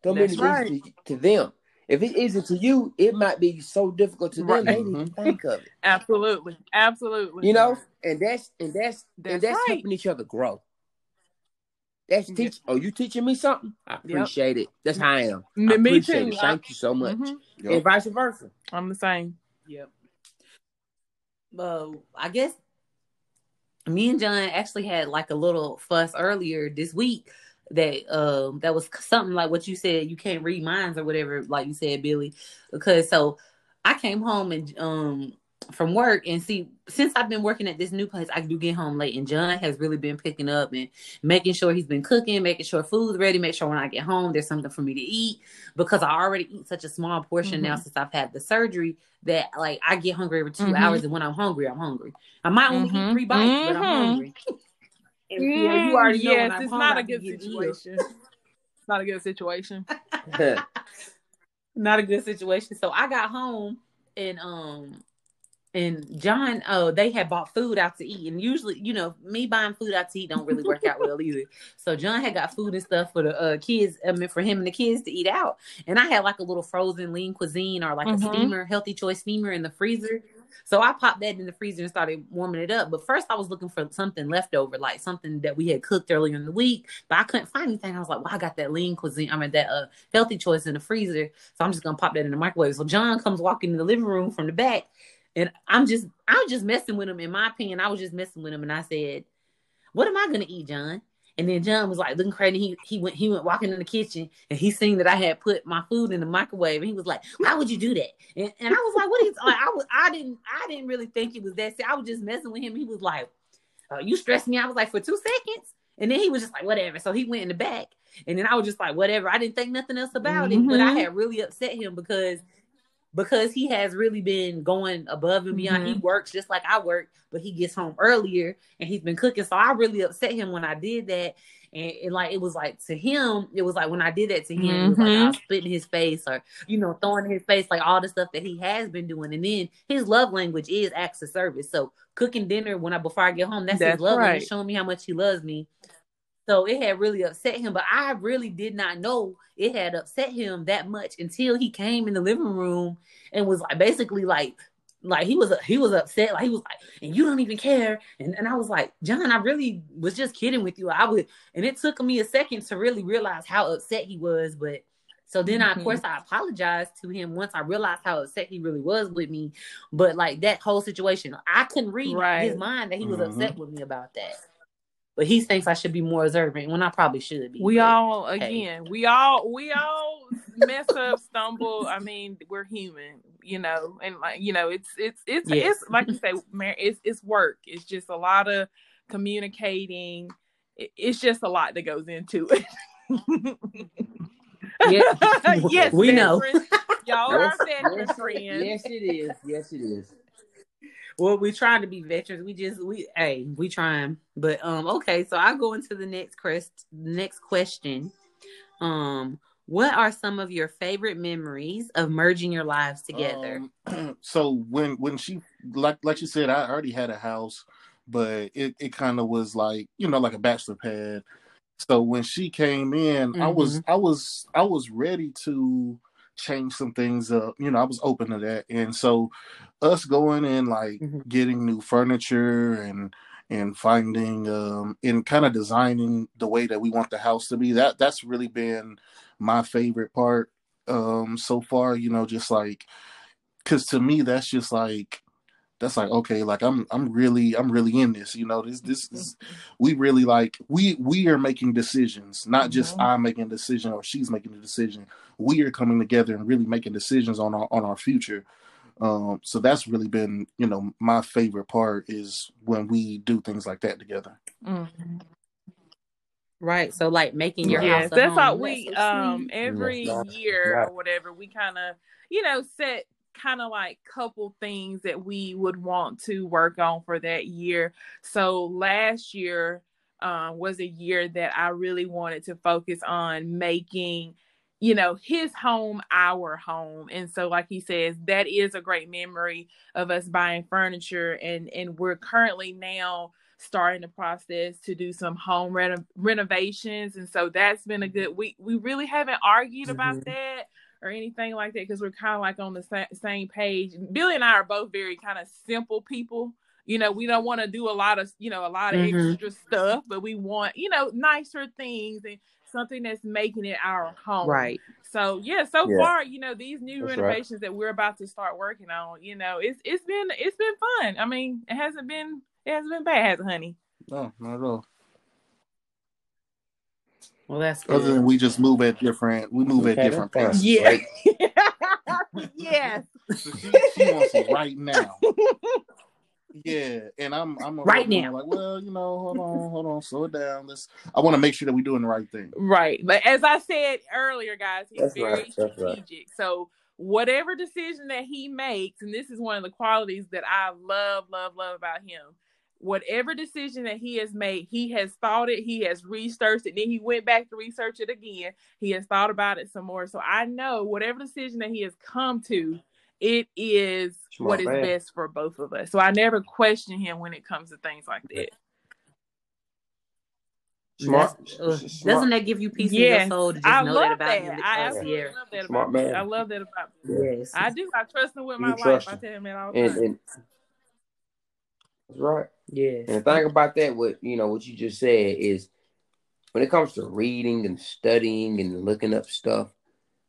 don't mean it's right. easy to, to them. If it's easy to you, it might be so difficult to them Right. they didn't even think of it. Absolutely. Absolutely. You know, and that's and that's That's and that's right. helping each other grow. That's Yeah. teach. Oh, you teaching me something? I Yep. appreciate it. That's how I am. Me- I me too. it. Thank you so much. Mhm. Yep. And vice versa. I'm the same. Yep. Well, I guess me and John actually had like a little fuss earlier this week that um that was something like what you said you can't read minds or whatever like you said Billy because so I came home and um from work and see since I've been working at this new place, I do get home late and John has really been picking up and making sure he's been cooking, making sure food's ready, make sure when I get home there's something for me to eat because I already eat such a small portion mm-hmm. now since I've had the surgery that like I get hungry every 2 mm-hmm. hours and when I'm hungry, I'm hungry. I might only mm-hmm. eat three bites, but I'm mm-hmm. hungry. and, yeah, you already know yes, it's not a good situation. it's not a good situation. not a good situation. So I got home and um and John, oh, they had bought food out to eat, and usually, you know, me buying food out to eat don't really work out well either. So John had got food and stuff for the uh, kids, I mean, for him and the kids to eat out, and I had like a little frozen lean cuisine or like mm-hmm. a steamer, healthy choice steamer in the freezer. So I popped that in the freezer and started warming it up. But first, I was looking for something leftover, like something that we had cooked earlier in the week, but I couldn't find anything. I was like, well, I got that lean cuisine, I mean, that uh, healthy choice in the freezer, so I'm just gonna pop that in the microwave. So John comes walking in the living room from the back and I'm just, I was just messing with him. In my opinion, I was just messing with him, and I said, "What am I gonna eat, John?" And then John was like looking crazy. He he went he went walking in the kitchen and he seen that I had put my food in the microwave. And he was like, "Why would you do that?" And, and I was like, "What you?" Like, I was I didn't I didn't really think it was that. I was just messing with him. He was like, uh, "You stressed me." I was like, "For two seconds," and then he was just like, "Whatever." So he went in the back, and then I was just like, "Whatever." I didn't think nothing else about mm-hmm. it, but I mm-hmm. had really upset him because because he has really been going above and beyond. Mm-hmm. He works just like I work, but he gets home earlier and he's been cooking. So I really upset him when I did that. And, and like it was like to him, it was like when I did that to him, mm-hmm. it was like I was mm-hmm. spitting his face or you know throwing in his face like all the stuff that he has been doing. And then his love language is acts of service. So cooking dinner when I before I get home, that's, that's his love right. language, showing me how much he loves me. So it had really upset him, but I really did not know it had upset him that much until he came in the living room and was like basically like like he was he was upset like he was like and you don't even care and, and i was like john i really was just kidding with you i would and it took me a second to really realize how upset he was but so then mm-hmm. I, of course i apologized to him once i realized how upset he really was with me but like that whole situation i couldn't read right. his mind that he was mm-hmm. upset with me about that but he thinks I should be more observant when I probably should be. We but, all again, hey. we all we all mess up, stumble. I mean, we're human, you know, and like you know, it's it's it's yes. it's like you say, it's it's work. It's just a lot of communicating. It's just a lot that goes into it. yeah. yes, we know. Y'all are veteran friends. Yes, it is. Yes, it is well, we trying to be veterans. We just we hey, we trying. But um, okay, so I go into the next quest next question. Um, what are some of your favorite memories of merging your lives together? Um, so when when she like like you said, I already had a house, but it, it kind of was like, you know, like a bachelor pad. So when she came in, mm-hmm. I was I was I was ready to change some things up. You know, I was open to that. And so us going and like mm-hmm. getting new furniture and and finding um and kind of designing the way that we want the house to be, that that's really been my favorite part um so far, you know, just like cuz to me that's just like that's like okay like i'm i'm really i'm really in this you know this this is we really like we we are making decisions not just mm-hmm. i'm making a decision or she's making a decision we are coming together and really making decisions on our on our future um so that's really been you know my favorite part is when we do things like that together mm-hmm. Right. So like making your yes, house. that's how we um every year or whatever we kind of you know set kind of like couple things that we would want to work on for that year. So last year um, was a year that I really wanted to focus on making you know his home our home and so like he says that is a great memory of us buying furniture and and we're currently now starting the process to do some home reno- renovations and so that's been a good we we really haven't argued mm-hmm. about that or anything like that because we're kind of like on the sa- same page. Billy and I are both very kind of simple people. You know, we don't want to do a lot of, you know, a lot of mm-hmm. extra stuff, but we want, you know, nicer things and something that's making it our home. Right. So yeah, so yeah. far, you know, these new that's renovations right. that we're about to start working on, you know, it's it's been it's been fun. I mean, it hasn't been It hasn't been bad, has it, honey? No, not at all. Well, that's good. Other than we just move at different, we move at different that's fine. paces. Yeah. right? yes. So she, she wants it right now. Yeah, and I'm I'm Right now. Like, well, you know, hold on, hold on, slow it down. Let's. I want to make sure that we're doing the right thing. Right. But as I said earlier, guys, he's That's very right, that's right. strategic. So whatever decision that he makes, and this is one of the qualities that I love, love, love about him. Whatever decision that he has made, he has thought it, he has researched it, then he went back to research it again. He has thought about it some more. So I know whatever decision that he has come to, it is Smart what is man. best for both of us. So I never question him when it comes to things like that. Smart. Uh, smart. doesn't that give you peace in your soul to just I know love that about that. him? I absolutely yeah. love that Smart about me. man. I love that about me. Yes. I do. I trust him with my You life. trust I tell him that all the and, time. and that's right. Yes. And the thing about that, what you know, what you just said is, when it comes to reading and studying and looking up stuff,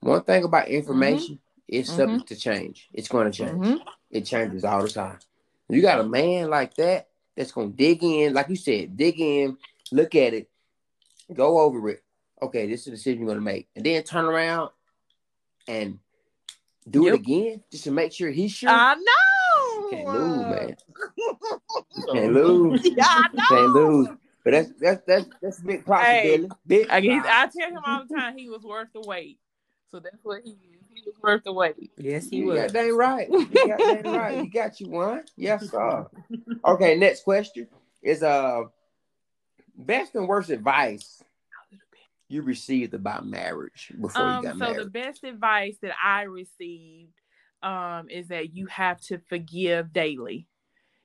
one thing about information is Mhm. subject to change. It's going to change. Mhm. It changes all the time. You got a man like that that's going to dig in, like you said, dig in, look at it, go over it. Okay, this is the decision you're going to make, and then turn around and do Yep. it again just to make sure he's sure. I know. Can't lose, man. So, Can't lose. Yeah, I know. Can't lose. But that's that's that's that's a big possibility. Big. I, he's, I tell him all the time he was worth the wait. So that's what he is. He was worth the wait. Yes, he You was. got that right. You got that right. You got you one. Yes, sir. Okay, next question is uh best and worst advice you received about marriage before Um, you got so married. the best advice that I received um is that you have to forgive daily.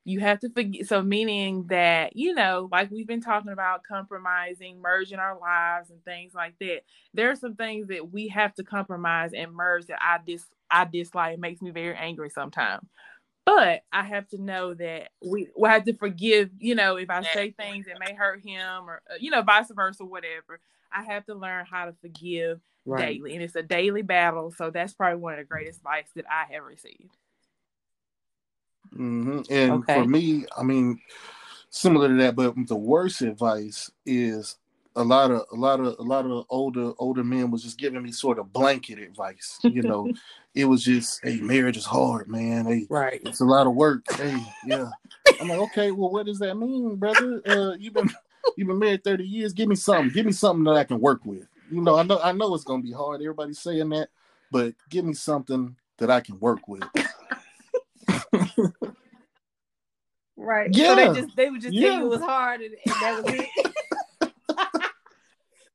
You have to forgive. So meaning that you know, like we've been talking about compromising, merging our lives and things like that. There are some things that we have to compromise and merge that I dis I dislike. It makes me very angry sometimes. But I have to know that we we have to forgive. You know, if I say things that may hurt him, or uh, you know, vice versa, whatever. I have to learn how to forgive Right. daily, and it's a daily battle. So that's probably one of the greatest advice that I have received. hmm And Okay. for me, I mean, similar to that, but the worst advice is a lot of a lot of a lot of older older men was just giving me sort of blanket advice. You know, it was just, hey, marriage is hard, man. Hey, Right. it's a lot of work. Hey, yeah. I'm like, okay, well, what does that mean, brother? Uh, you've been you've been married 30 years. Give me something. Give me something that I can work with. You know, I know I know it's gonna be hard. Everybody's saying that, but give me something that I can work with. Right. Yeah. So they just they would just tell Yeah. you it was hard and, and that was it.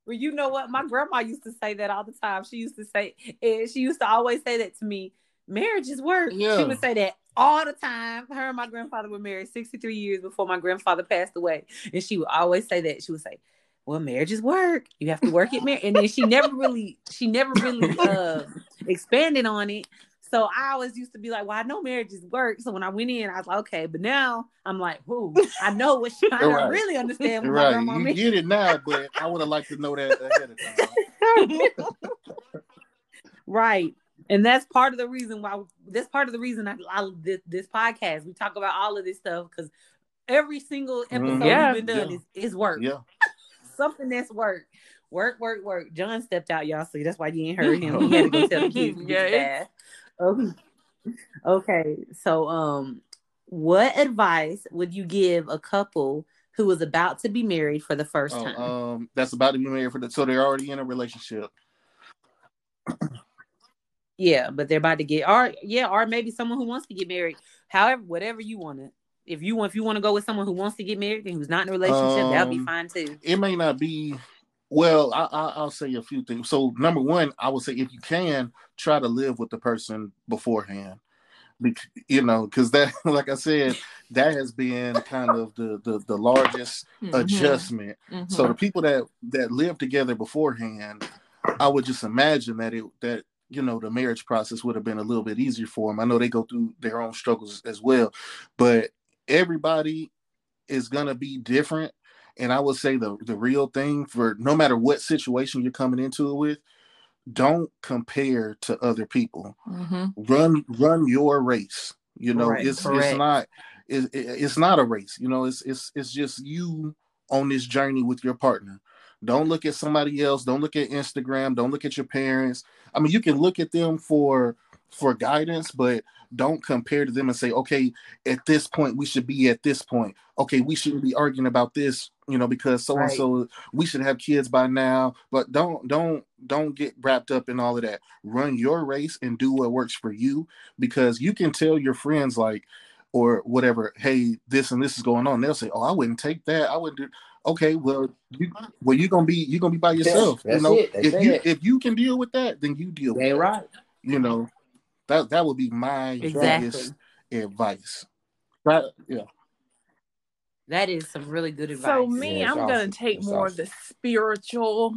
well, you know what? My grandma used to say that all the time. She used to say, and she used to always say that to me. Marriage is work. She would say that all the time. Her and my grandfather were married 63 years before my grandfather passed away. And she would always say that. She would say, Well, marriage is work. You have to work it, marriage. And then she never really, she never really uh expanded on it. So I always used to be like, well, I know marriage is work. So when I went in, I was like, okay. But now I'm like, whoo, I know what she, I don't Right. really understand what my right. grandma You get it now, but I would have liked to know that ahead of time. right. And that's part of the reason why, that's part of the reason I, I this, this podcast, we talk about all of this stuff because every single episode Mhm. Yeah. we've been done Yeah. is, is work. Yeah. Something that's work. Work, work, work. John stepped out, y'all see. That's why you ain't heard him. He had to go tell the kids Yeah, get the it's- bath. Okay. Okay. So um what advice would you give a couple who was about to be married for the first Oh, time? um, that's about to be married for the so they're already in a relationship. yeah, but they're about to get or yeah, or maybe someone who wants to get married. However, whatever you want to if you want if you want to go with someone who wants to get married and who's not in a relationship, that'll be Um, fine too. It may not be. Well, I, I, I'll say a few things. So, number one, I would say if you can try to live with the person beforehand, you know, because that, like I said, that has been kind of the the, the largest Mhm. adjustment. Mhm. So the people that that live together beforehand, I would just imagine that it that you know the marriage process would have been a little bit easier for them. I know they go through their own struggles as well, but everybody is gonna be different. And I would say the the real thing for no matter what situation you're coming into it with, don't compare to other people Mhm. run run your race you know Right, it's correct. it's not it, it, it's not a race. You know, it's it's it's just you on this journey with your partner. Don't look at somebody else. Don't look at Instagram. Don't look at your parents. I mean, you can look at them for for guidance, but don't compare to them and say, okay, at this point we should be at this point. Okay, we shouldn't be arguing about this, you know, because so and so we should have kids by now. But don't don't don't get wrapped up in all of that. Run your race and do what works for you because you can tell your friends like or whatever, hey, this and this is going on. They'll say, oh, I wouldn't take that. I wouldn't do okay, well, you, well, you're gonna be you're gonna be by yourself. That's you know. If you it. if you can deal with that, then you deal with They it. right. You know, that that would be my Exactly. biggest advice. Right? Yeah. That is some really good advice. So me, Yeah, I'm it's gonna take It's more of the spiritual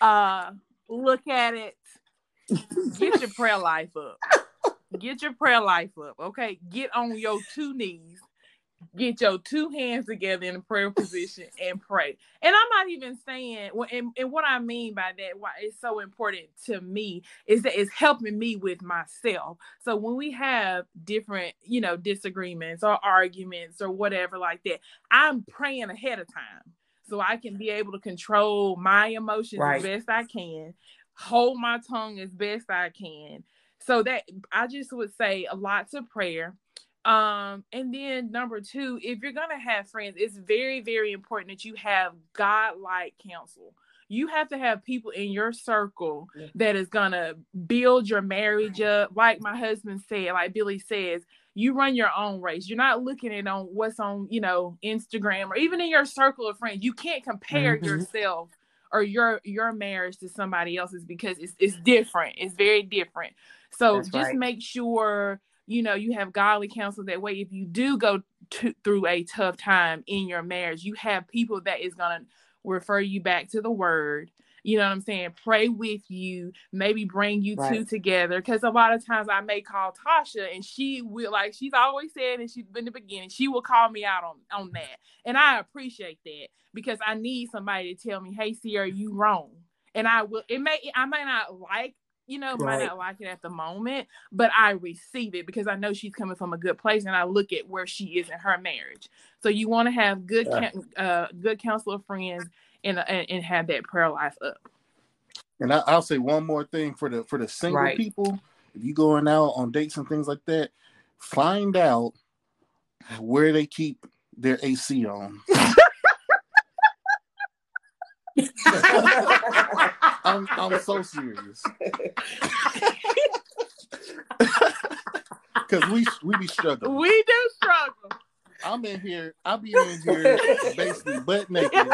uh look at it. Get your prayer life up. Get your prayer life up. Okay. Get on your two knees. Get your two hands together in a prayer position and pray. And I'm not even saying, well, and, and what I mean by that, why it's so important to me is that it's helping me with myself. So when we have different, you know, disagreements or arguments or whatever like that, I'm praying ahead of time so I can be able to control my emotions Right. as best I can, hold my tongue as best I can. So that I just would say a lots of prayer. Um, and then number two, if you're gonna have friends, it's very, very important that you have God-like counsel. You have to have people in your circle Yeah. that is gonna build your marriage up. Like my husband said, like Billy says, you run your own race. You're not looking at on what's on, you know, Instagram or even in your circle of friends. You can't compare Mhm. yourself or your your marriage to somebody else's because it's it's different. It's very different. So That's just right. make sure you know you have godly counsel that way. If you do go to, through a tough time in your marriage you have people that is going to refer you back to the word. You know what i'm saying? Pray with you maybe bring you two together. Because a lot of times i may call tasha and she will like she's always said and she's been the beginning she will call me out on on that. And i appreciate that because i need somebody to tell me hey sierra you wrong. And i will it may i might not like you know might not like it at the moment but I receive it because I know she's coming from a good place, and I look at where she is in her marriage. So you want to have good, Yeah. uh, good counsel of friends, and, and and have that prayer life up. And I, I'll say one more thing for the for the single Right. people. If you going out on dates and things like that, find out where they keep their AC on. I'm I'm so serious. Cause we we be struggling. We do struggle. I'm in here. I be in here basically butt naked,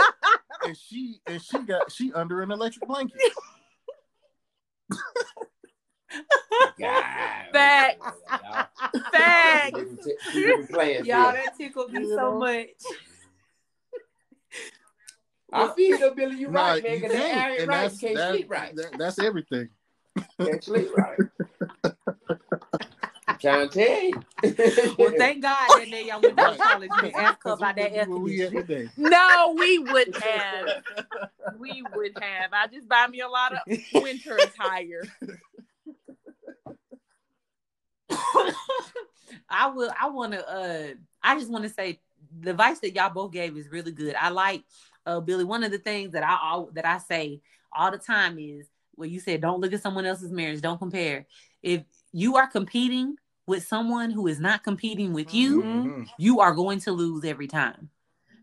and she and she got she under an electric blanket. God. Facts. Facts. Y'all, that tickled me so much. I feel though, Billy, you Nah, right, man. you Because that can't, and right. that's You can't that- sleep right. that- that's everything. Can't sleep right. I'm trying to tell you. Well, thank God that day y'all went to Right. college and asked her about that air Where we at conditioning. No, we would have. We would have. I just buy me a lot of winter attire. I will. I want to. Uh, I just want to say the advice that y'all both gave is really good. I like uh, Billy. One of the things that I all that I say all the time is where you said, "Don't look at someone else's marriage. Don't compare." If you are competing with someone who is not competing with you, Mhm. you are going to lose every time.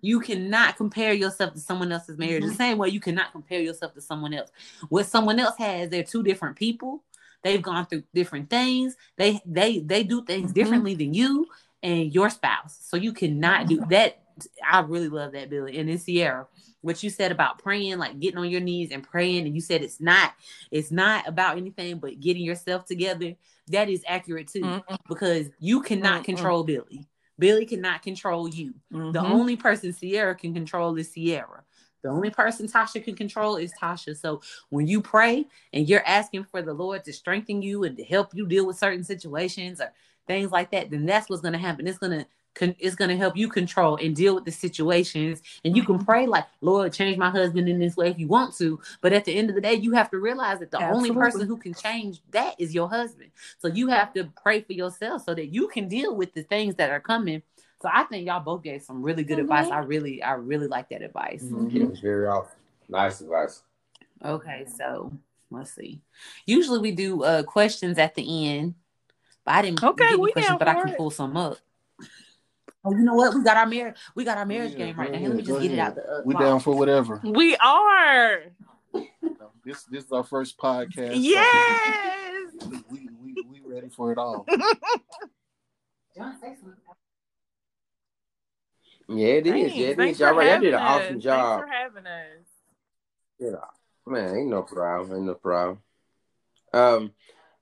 You cannot compare yourself to someone else's marriage the same way you cannot compare yourself to someone else. What someone else has, they're two different people. They've gone through different things. They they they do things Mhm. differently than you and your spouse. So you cannot do that. I really love that, Billy. And then Sierra, what you said about praying, like getting on your knees and praying, and you said it's not, it's not about anything but getting yourself together. That is accurate too, Mm-mm. because you cannot Mm-mm. control Billy. Billy cannot control you. The Mhm. only person Sierra can control is Sierra. The only person Tasha can control is Tasha. So when you pray and you're asking for the Lord to strengthen you and to help you deal with certain situations or things like that, then that's what's going to happen. It's going to con- it's going to help you control and deal with the situations. And you can Mhm. pray like, Lord, change my husband in this way if you want to. But at the end of the day, you have to realize that the only person who can change that is your husband. So you have to pray for yourself so that you can deal with the things that are coming. So I think y'all both gave some really good advice. Mhm. I really, I really like that advice. Mhm. Yeah, it's very awesome. Nice advice. Okay, so let's see. Usually we do uh questions at the end, but I didn't Okay, get any we questions, but I can it. pull some up. Oh, you know what? We got our marriage. We got our marriage Yeah, game go right now. Let me go just get it ahead. out the. Uh, We closet. down for whatever. We are. This this is our first podcast. so Yes. we, we we ready for it all. John, say something. Yeah, it is. Thanks. Yeah, it Thanks is. Y'all, y'all did an awesome us. job. Thanks for having us. Yeah, man, ain't no problem. Ain't no problem. Um,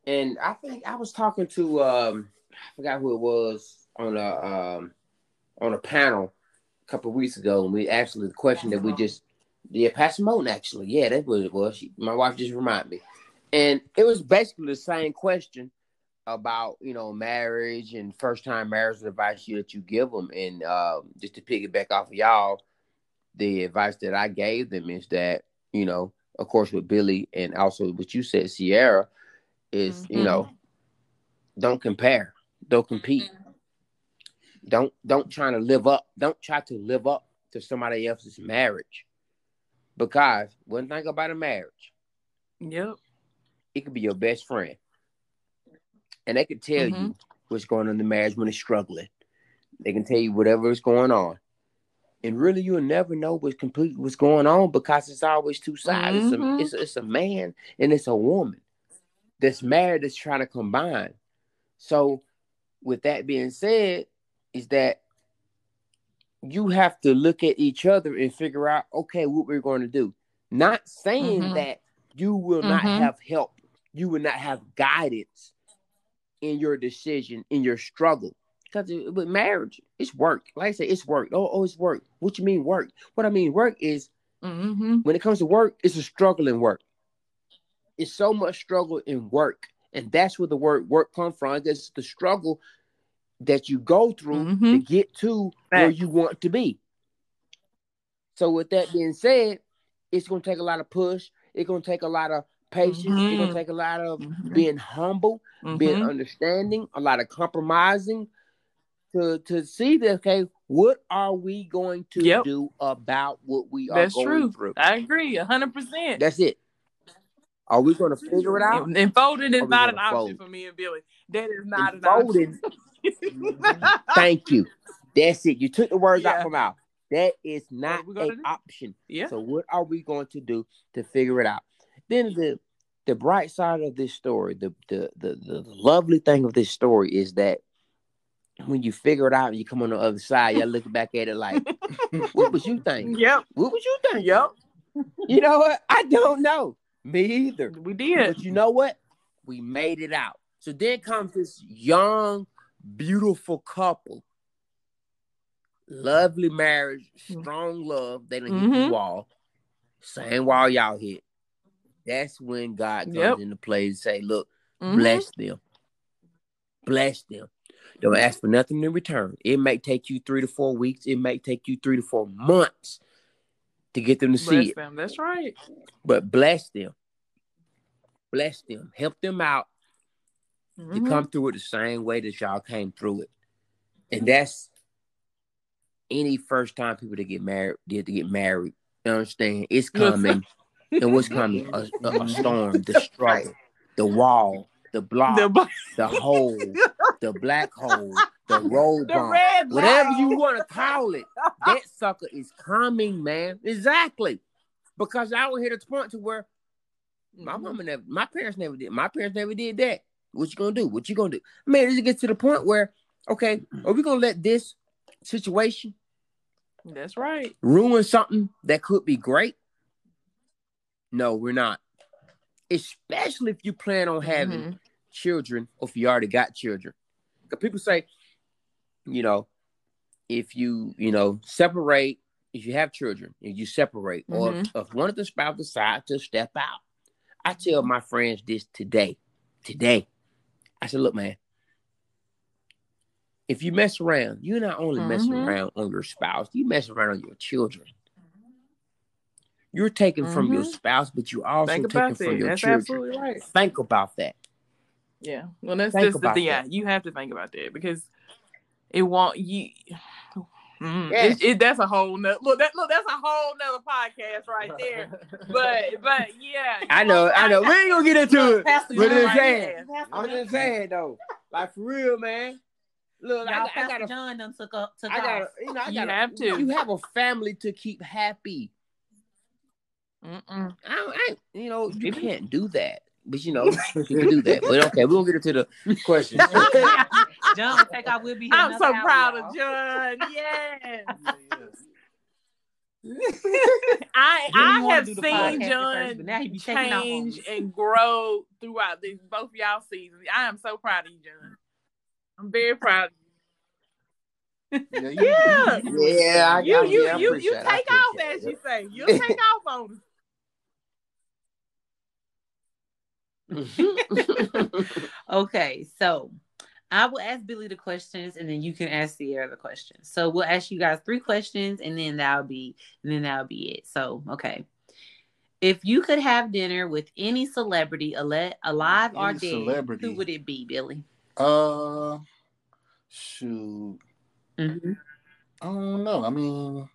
and I think I was talking to um, I forgot who it was on a um on a panel a couple of weeks ago, and we actually the question that we just yeah, Pastor Moten actually, yeah, that's what it was. She, my wife just reminded me, and it was basically the same question about you know marriage and first time marriage advice you that you give them, and um, just to piggyback off of y'all, the advice that I gave them is that you know, of course, with Billy and also what you said, Sierra, is you Mhm. know, don't compare, don't compete, don't don't try to live up, don't try to live up to somebody else's marriage, because one thing about a marriage, Yep. it could be your best friend, and they could tell you Mhm. what's going on in the marriage when it's struggling. They can tell you whatever is going on. And really, you'll never know what's completely what's going on because it's always two sides. Mhm. It's, a, it's, a, it's a man and it's a woman that's married that's trying to combine. So, with that being said, is that you have to look at each other and figure out, okay, what we're going to do. Not saying Mhm. that you will not Mhm. have help, you will not have guidance in your decision, in your struggle. Because with marriage, it's work. Like I said, it's work. Oh, oh, it's work. What you mean work? What I mean work is Mm-hmm. when it comes to work, it's a struggle in work. It's so much struggle in work. And that's where the word work comes from. It's the struggle that you go through to Mhm. get to where you want to be. So with that being said, it's gonna take a lot of push. It's gonna take a lot of patience. It's gonna Mhm. take a lot of Mhm. being humble, being Mhm. understanding, a lot of compromising to to see that okay, what are we going to Yep. do about what we are That's going true. through? I agree, a hundred percent. That's it. Are we going to figure it out? And, and folding is Or we not an gonna option fold? for me and Billy. That is not And an option. thank you. That's it. You took the words out from out. That is not an do? option. yeah. So what are we going to do to figure it out? Then the the bright side of this story, the the the, the lovely thing of this story is that when you figure it out and you come on the other side, you look back at it like, what was you think? Yep. What was you think? Yep. You know what? I don't know. Me either. We did. But you know what? We made it out. So then comes this young, beautiful couple. Lovely marriage, strong love. They done hit the Mhm. wall. Same wall y'all hit. That's when God comes Yep. into play and say, look, Mhm. bless them. Bless them. Don't ask for nothing in return. It may take you three to four weeks. It may take you three to four months to get them to see Bless it. them. That's right. But bless them. Bless them. Help them out to Mhm. come through it the same way that y'all came through it. And that's any first time people to get married did to get married. You understand? It's coming. and what's coming? A, a, a storm, the struggle, the wall, the block, The, the, hole, the black hole, the road the bump. Whatever you want to call it, that sucker is coming, man. Exactly. Because I here to the point to where my Mhm. mama never, my parents never did. My parents never did that. What you gonna do? What you gonna do? Man, it get to the point where, okay, are we gonna let this situation That's right. ruin something that could be great? No, we're not. Especially if you plan on having Mhm. children or if you already got children. Because people say, you know, if you, you know, separate, if you have children, if you separate, or if, one of the spouse decide to step out. I tell my friends this today. Today. I said, look, man, if you mess around, you're not only messing Mhm. around on your spouse, you mess around on your children. You're taking from your Mhm. spouse, but you also taking from that. your That's children. absolutely right. Think about that. Yeah. Well, that's Think just the thing. Yeah, that. you have to think about that because it won't you. Mm, Yes. it, it, that's a whole nother look. That look, that's a whole nother podcast right there. But but yeah, I know, I know. We ain't gonna get into it. Pastor But John it's right saying. I'm just saying though, like for real, man. Look, I, Y'all, got- I Pastor got a John done took up took I got, off. you know, I You have to. You have a family to keep happy. Mm-mm. I, I, you know, you can't do that, but you know, you can do that. But okay, we will get into the question. John, take off. We'll be here. I'm so proud of John. Yes, Yeah, I Really I wanna have do the seen podcast at John first, but now he be taking off on change me. and grow throughout these both y'all seasons. I am so proud of you, John. I'm very proud of yeah. Yeah, you, Yeah. you, you, Yeah, I- you. You you yeah, I you, you appreciate it. I take off appreciate as you say. You take off on us. Okay, so I will ask Billy the questions, and then you can ask Sierra the questions. So we'll ask you guys three questions, and then that'll be, and then that'll be it. So okay, if you could have dinner with any celebrity, ale- alive or dead, celebrity. who would it be, Billy? uh, shoot. Mm-hmm. I don't know. I mean,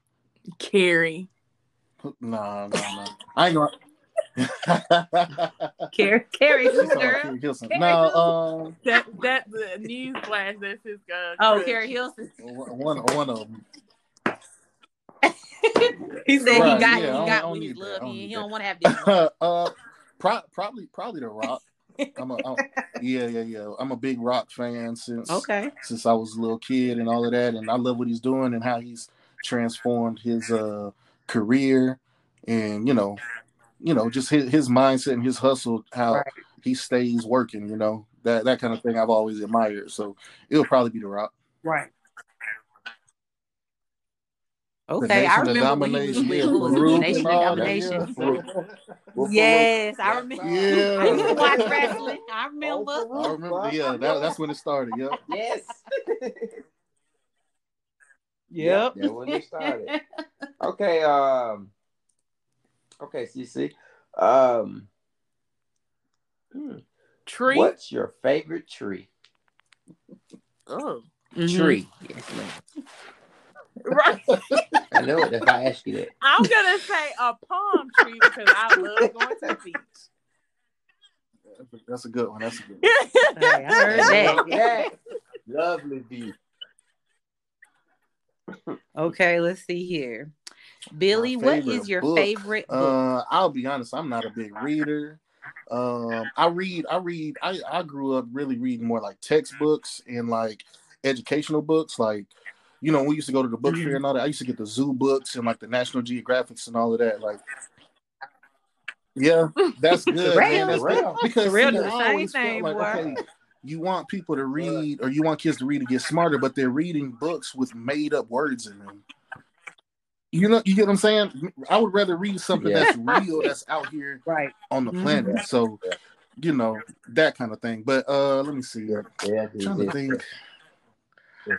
Keri. no, no, no. I ain't gonna. Keri, Keri, She's who's talking? Keri Hilson. Keri No, um, That that the news flash. That's his. Uh, Oh, crush. Keri Hilson. one one of them. He said Right, he got yeah, I he got don't with his love. I don't He, need he don't want to have dinner. uh, pro- probably probably the Rock. I'm a, I'm, yeah, yeah, yeah. I'm a big Rock fan since okay. since I was a little kid and all of that, and I love what he's doing and how he's transformed his uh career, and you know, you know, just his his mindset and his hustle, how Right. he stays working, you know, that that kind of thing I've always admired. So it'll probably be the Rock. Right. Okay, I Nation of remember when he was Domination, yeah, who was it? Faarooq Nation of Domination. Yes, I remember. Yeah. I used to watch wrestling. I remember. I remember, yeah, that, that's when it started. Yep. yes. Yep. Yeah, when it started. Okay, um Okay, CC. Um hmm, Tree. What's your favorite tree? Oh. Mhm. Tree. Yes, ma'am. Right. I know it if I ask you that. I'm gonna say a palm tree because I love going to the beach. That's a good one. That's a good one. Hey, I heard that. Yeah. Lovely view. Okay, let's see here. Billy, what is your book? favorite book? Uh, I'll be honest. I'm not a big reader. Um, I read. I read. I I grew up really reading more like textbooks and like educational books. Like, you know, we used to go to the book fair and all that. I used to get the zoo books and like the National Geographics and all of that. Like, yeah, that's good, man. That's good. because see, the I same always felt thing, like okay. You want people to read, or you want kids to read to get smarter, but they're reading books with made up words in them. You know, you get what I'm saying? I would rather read something Yeah. that's real, that's out here Right. on the Mhm. planet. So, you know, that kind of thing. But uh let me see. Yeah, yeah, I'm trying to yeah. think.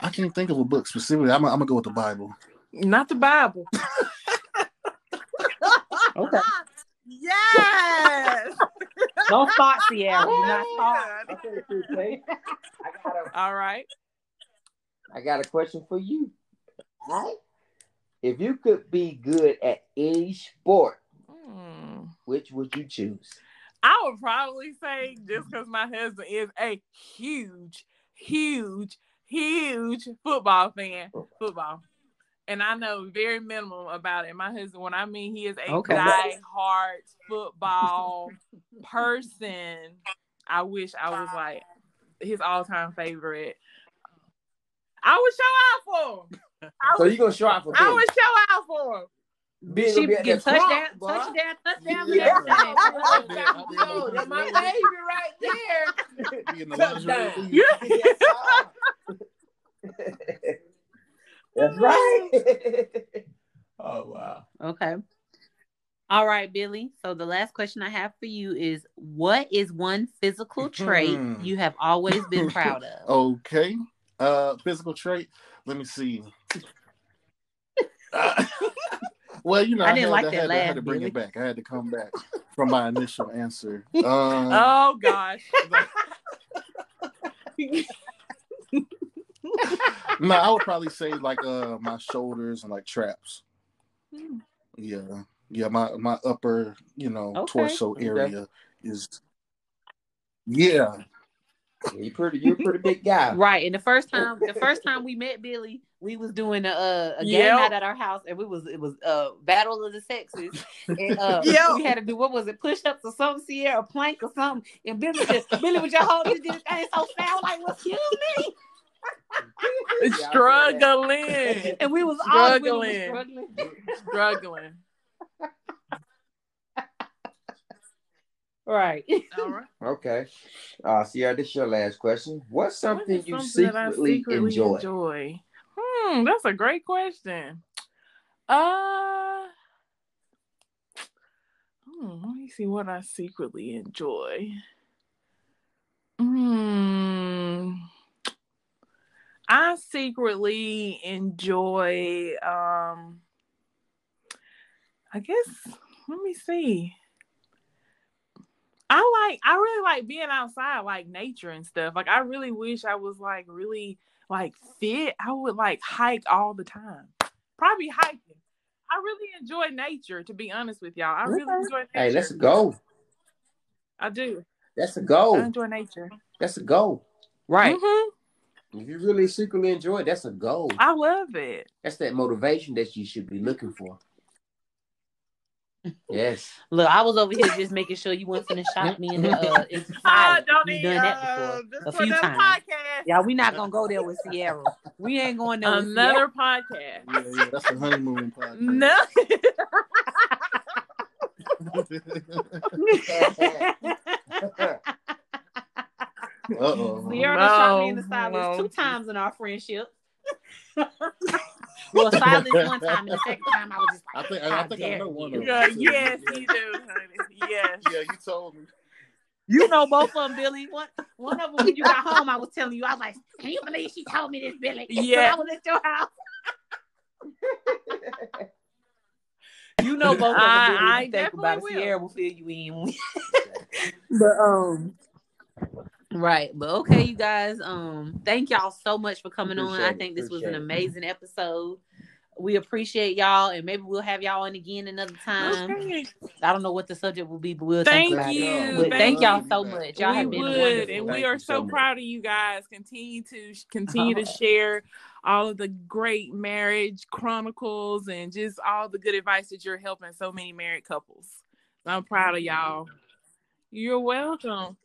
I can't think of a book specifically. I'm, I'm gonna go with the Bible. Not the Bible. Okay. Yes. Don't start, Sierra. Not start. Okay, CC. I got a All right. I got a question for you. All right. If you could be good at any sport, Hmm. which would you choose? I would probably say just because my husband is a huge, huge, huge football fan, football, and I know very minimum about it. My husband, when I mean he is a Okay. die-hard football person, I wish I was like his all-time favorite. I would show out for him. I So would, you gonna show out for I Billy? would show out for him. Billy She gonna be at get that touchdown, pump, boy. touchdown, touchdown, Yeah. touchdown. Oh, that's my baby right there. Be in the Touchdown. Yeah. That's right. oh wow. Okay. All right, Billy. So the last question I have for you is what is one physical trait Hmm. you have always been proud of? Okay. Uh, physical trait. Let me see. Uh, well, you know, I I, didn't had, like I that had, I had to bring Billy. it back. I had to come back from my initial answer. Um, Oh gosh. no, I would probably say like uh my shoulders and like traps. Yeah, yeah, my my upper, you know, Okay. torso Okay. area is. Yeah, You pretty, you're a pretty big guy. Right. And the first time, the first time we met Billy, we was doing a, a, a game Yep. night at our house, and we was it was uh battle of the sexes, and uh, Yep. we had to do what was it, push ups or something, Sierra, a plank or something, and Billy just Billy was just holding this thing so fast, like, well, excuse me, Struggling. and we was all we was Struggling. struggling. Right. All right. Okay. Uh, Sierra, this is your last question. What's something What you something that I secretly, secretly enjoy? enjoy? Hmm, that's a great question. Uh, hmm, let me see what I secretly enjoy. Hmm. I secretly enjoy um I guess let me see. I like I really like being outside, like nature and stuff. Like I really wish I was like really like fit. I would like hike all the time. Probably hiking. I really enjoy nature, to be honest with y'all. I really Okay. enjoy nature. Hey, let's go. I do. That's a goal. enjoy nature. That's a goal. Right. Mhm. If you really secretly enjoy it, that's a goal. I love it. That's that motivation that you should be looking for. Yes. Look, I was over here just making sure you weren't finna shot me in the uh in Ah, silence. don't You've need done that uh, before. this a few times. podcast. Yeah, we not gonna go there with Sierra. We ain't going there with Another podcast. yeah, yeah. That's the honeymoon podcast. No. Sierra. Uh oh. Sierra done shot me in the No, silence no. two times in our friendship. Well, silence one time, and the second time I was just I like, think I, "How think I dare know one you." of Yeah, them. yes, you do, honey. Yes. Yeah, you told me. You know both of them, Billy. One, one of them when you got home, I was telling you, I was like, "Can you believe she told me this, Billy?" Yeah. When I was at your house. You know both of them. I- Billy. If I think about it, definitely will. Sierra will fill you in. but um, right. But okay, you guys. Um, thank y'all so much for coming on. I think this was an appreciate it. amazing episode. We appreciate y'all, and maybe we'll have y'all on again another time. Okay. I don't know what the subject will be, but we'll Thank think about you. it. But Thank thank y'all so much. Y'all we have been would, wonderful. and we are so so much. proud of you guys. Continue to continue to share all of the great marriage chronicles and just all the good advice that you're helping so many married couples. I'm proud of y'all. You're welcome.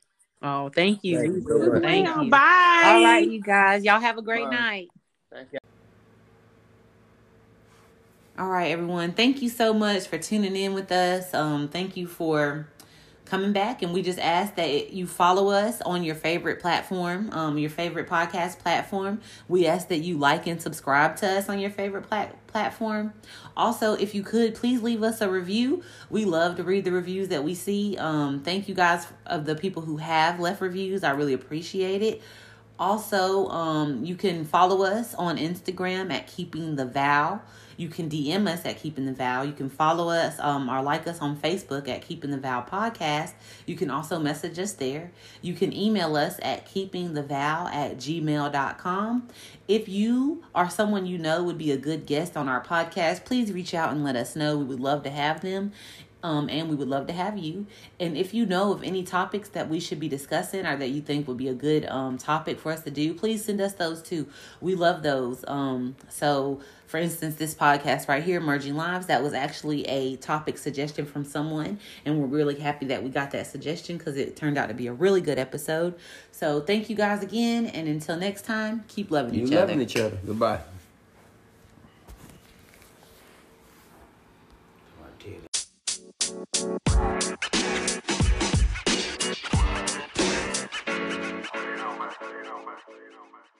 Oh, thank you. Thank you so will. much. Thank Well, you. Bye. All right, you guys. Y'all have a great Bye. night. Thank you. All right, everyone. Thank you so much for tuning in with us. Um, thank you for coming back, and we just ask that you follow us on your favorite platform, um, your favorite podcast platform. We ask that you like and subscribe to us on your favorite plat- platform. Also, if you could, please leave us a review. We love to read the reviews that we see. Um, thank you guys of the people who have left reviews. I really appreciate it. Also, um, you can follow us on Instagram at Keeping the Vow. You can DM us at Keeping the Vow. You can follow us um, or like us on Facebook at Keeping the Vow Podcast. You can also message us there. You can email us at keepingthevow at gmail.com. If you or someone you know would be a good guest on our podcast, please reach out and let us know. We would love to have them. Um, and we would love to have you. And if you know of any topics that we should be discussing or that you think would be a good um, topic for us to do, please send us those too. We love those. Um, so, for instance, this podcast right here, Merging Lives, that was actually a topic suggestion from someone. And we're really happy that we got that suggestion because it turned out to be a really good episode. So, thank you guys again. And until next time, keep loving You each loving other. Loving each other. Goodbye. You know, man. You know, man. You know, man.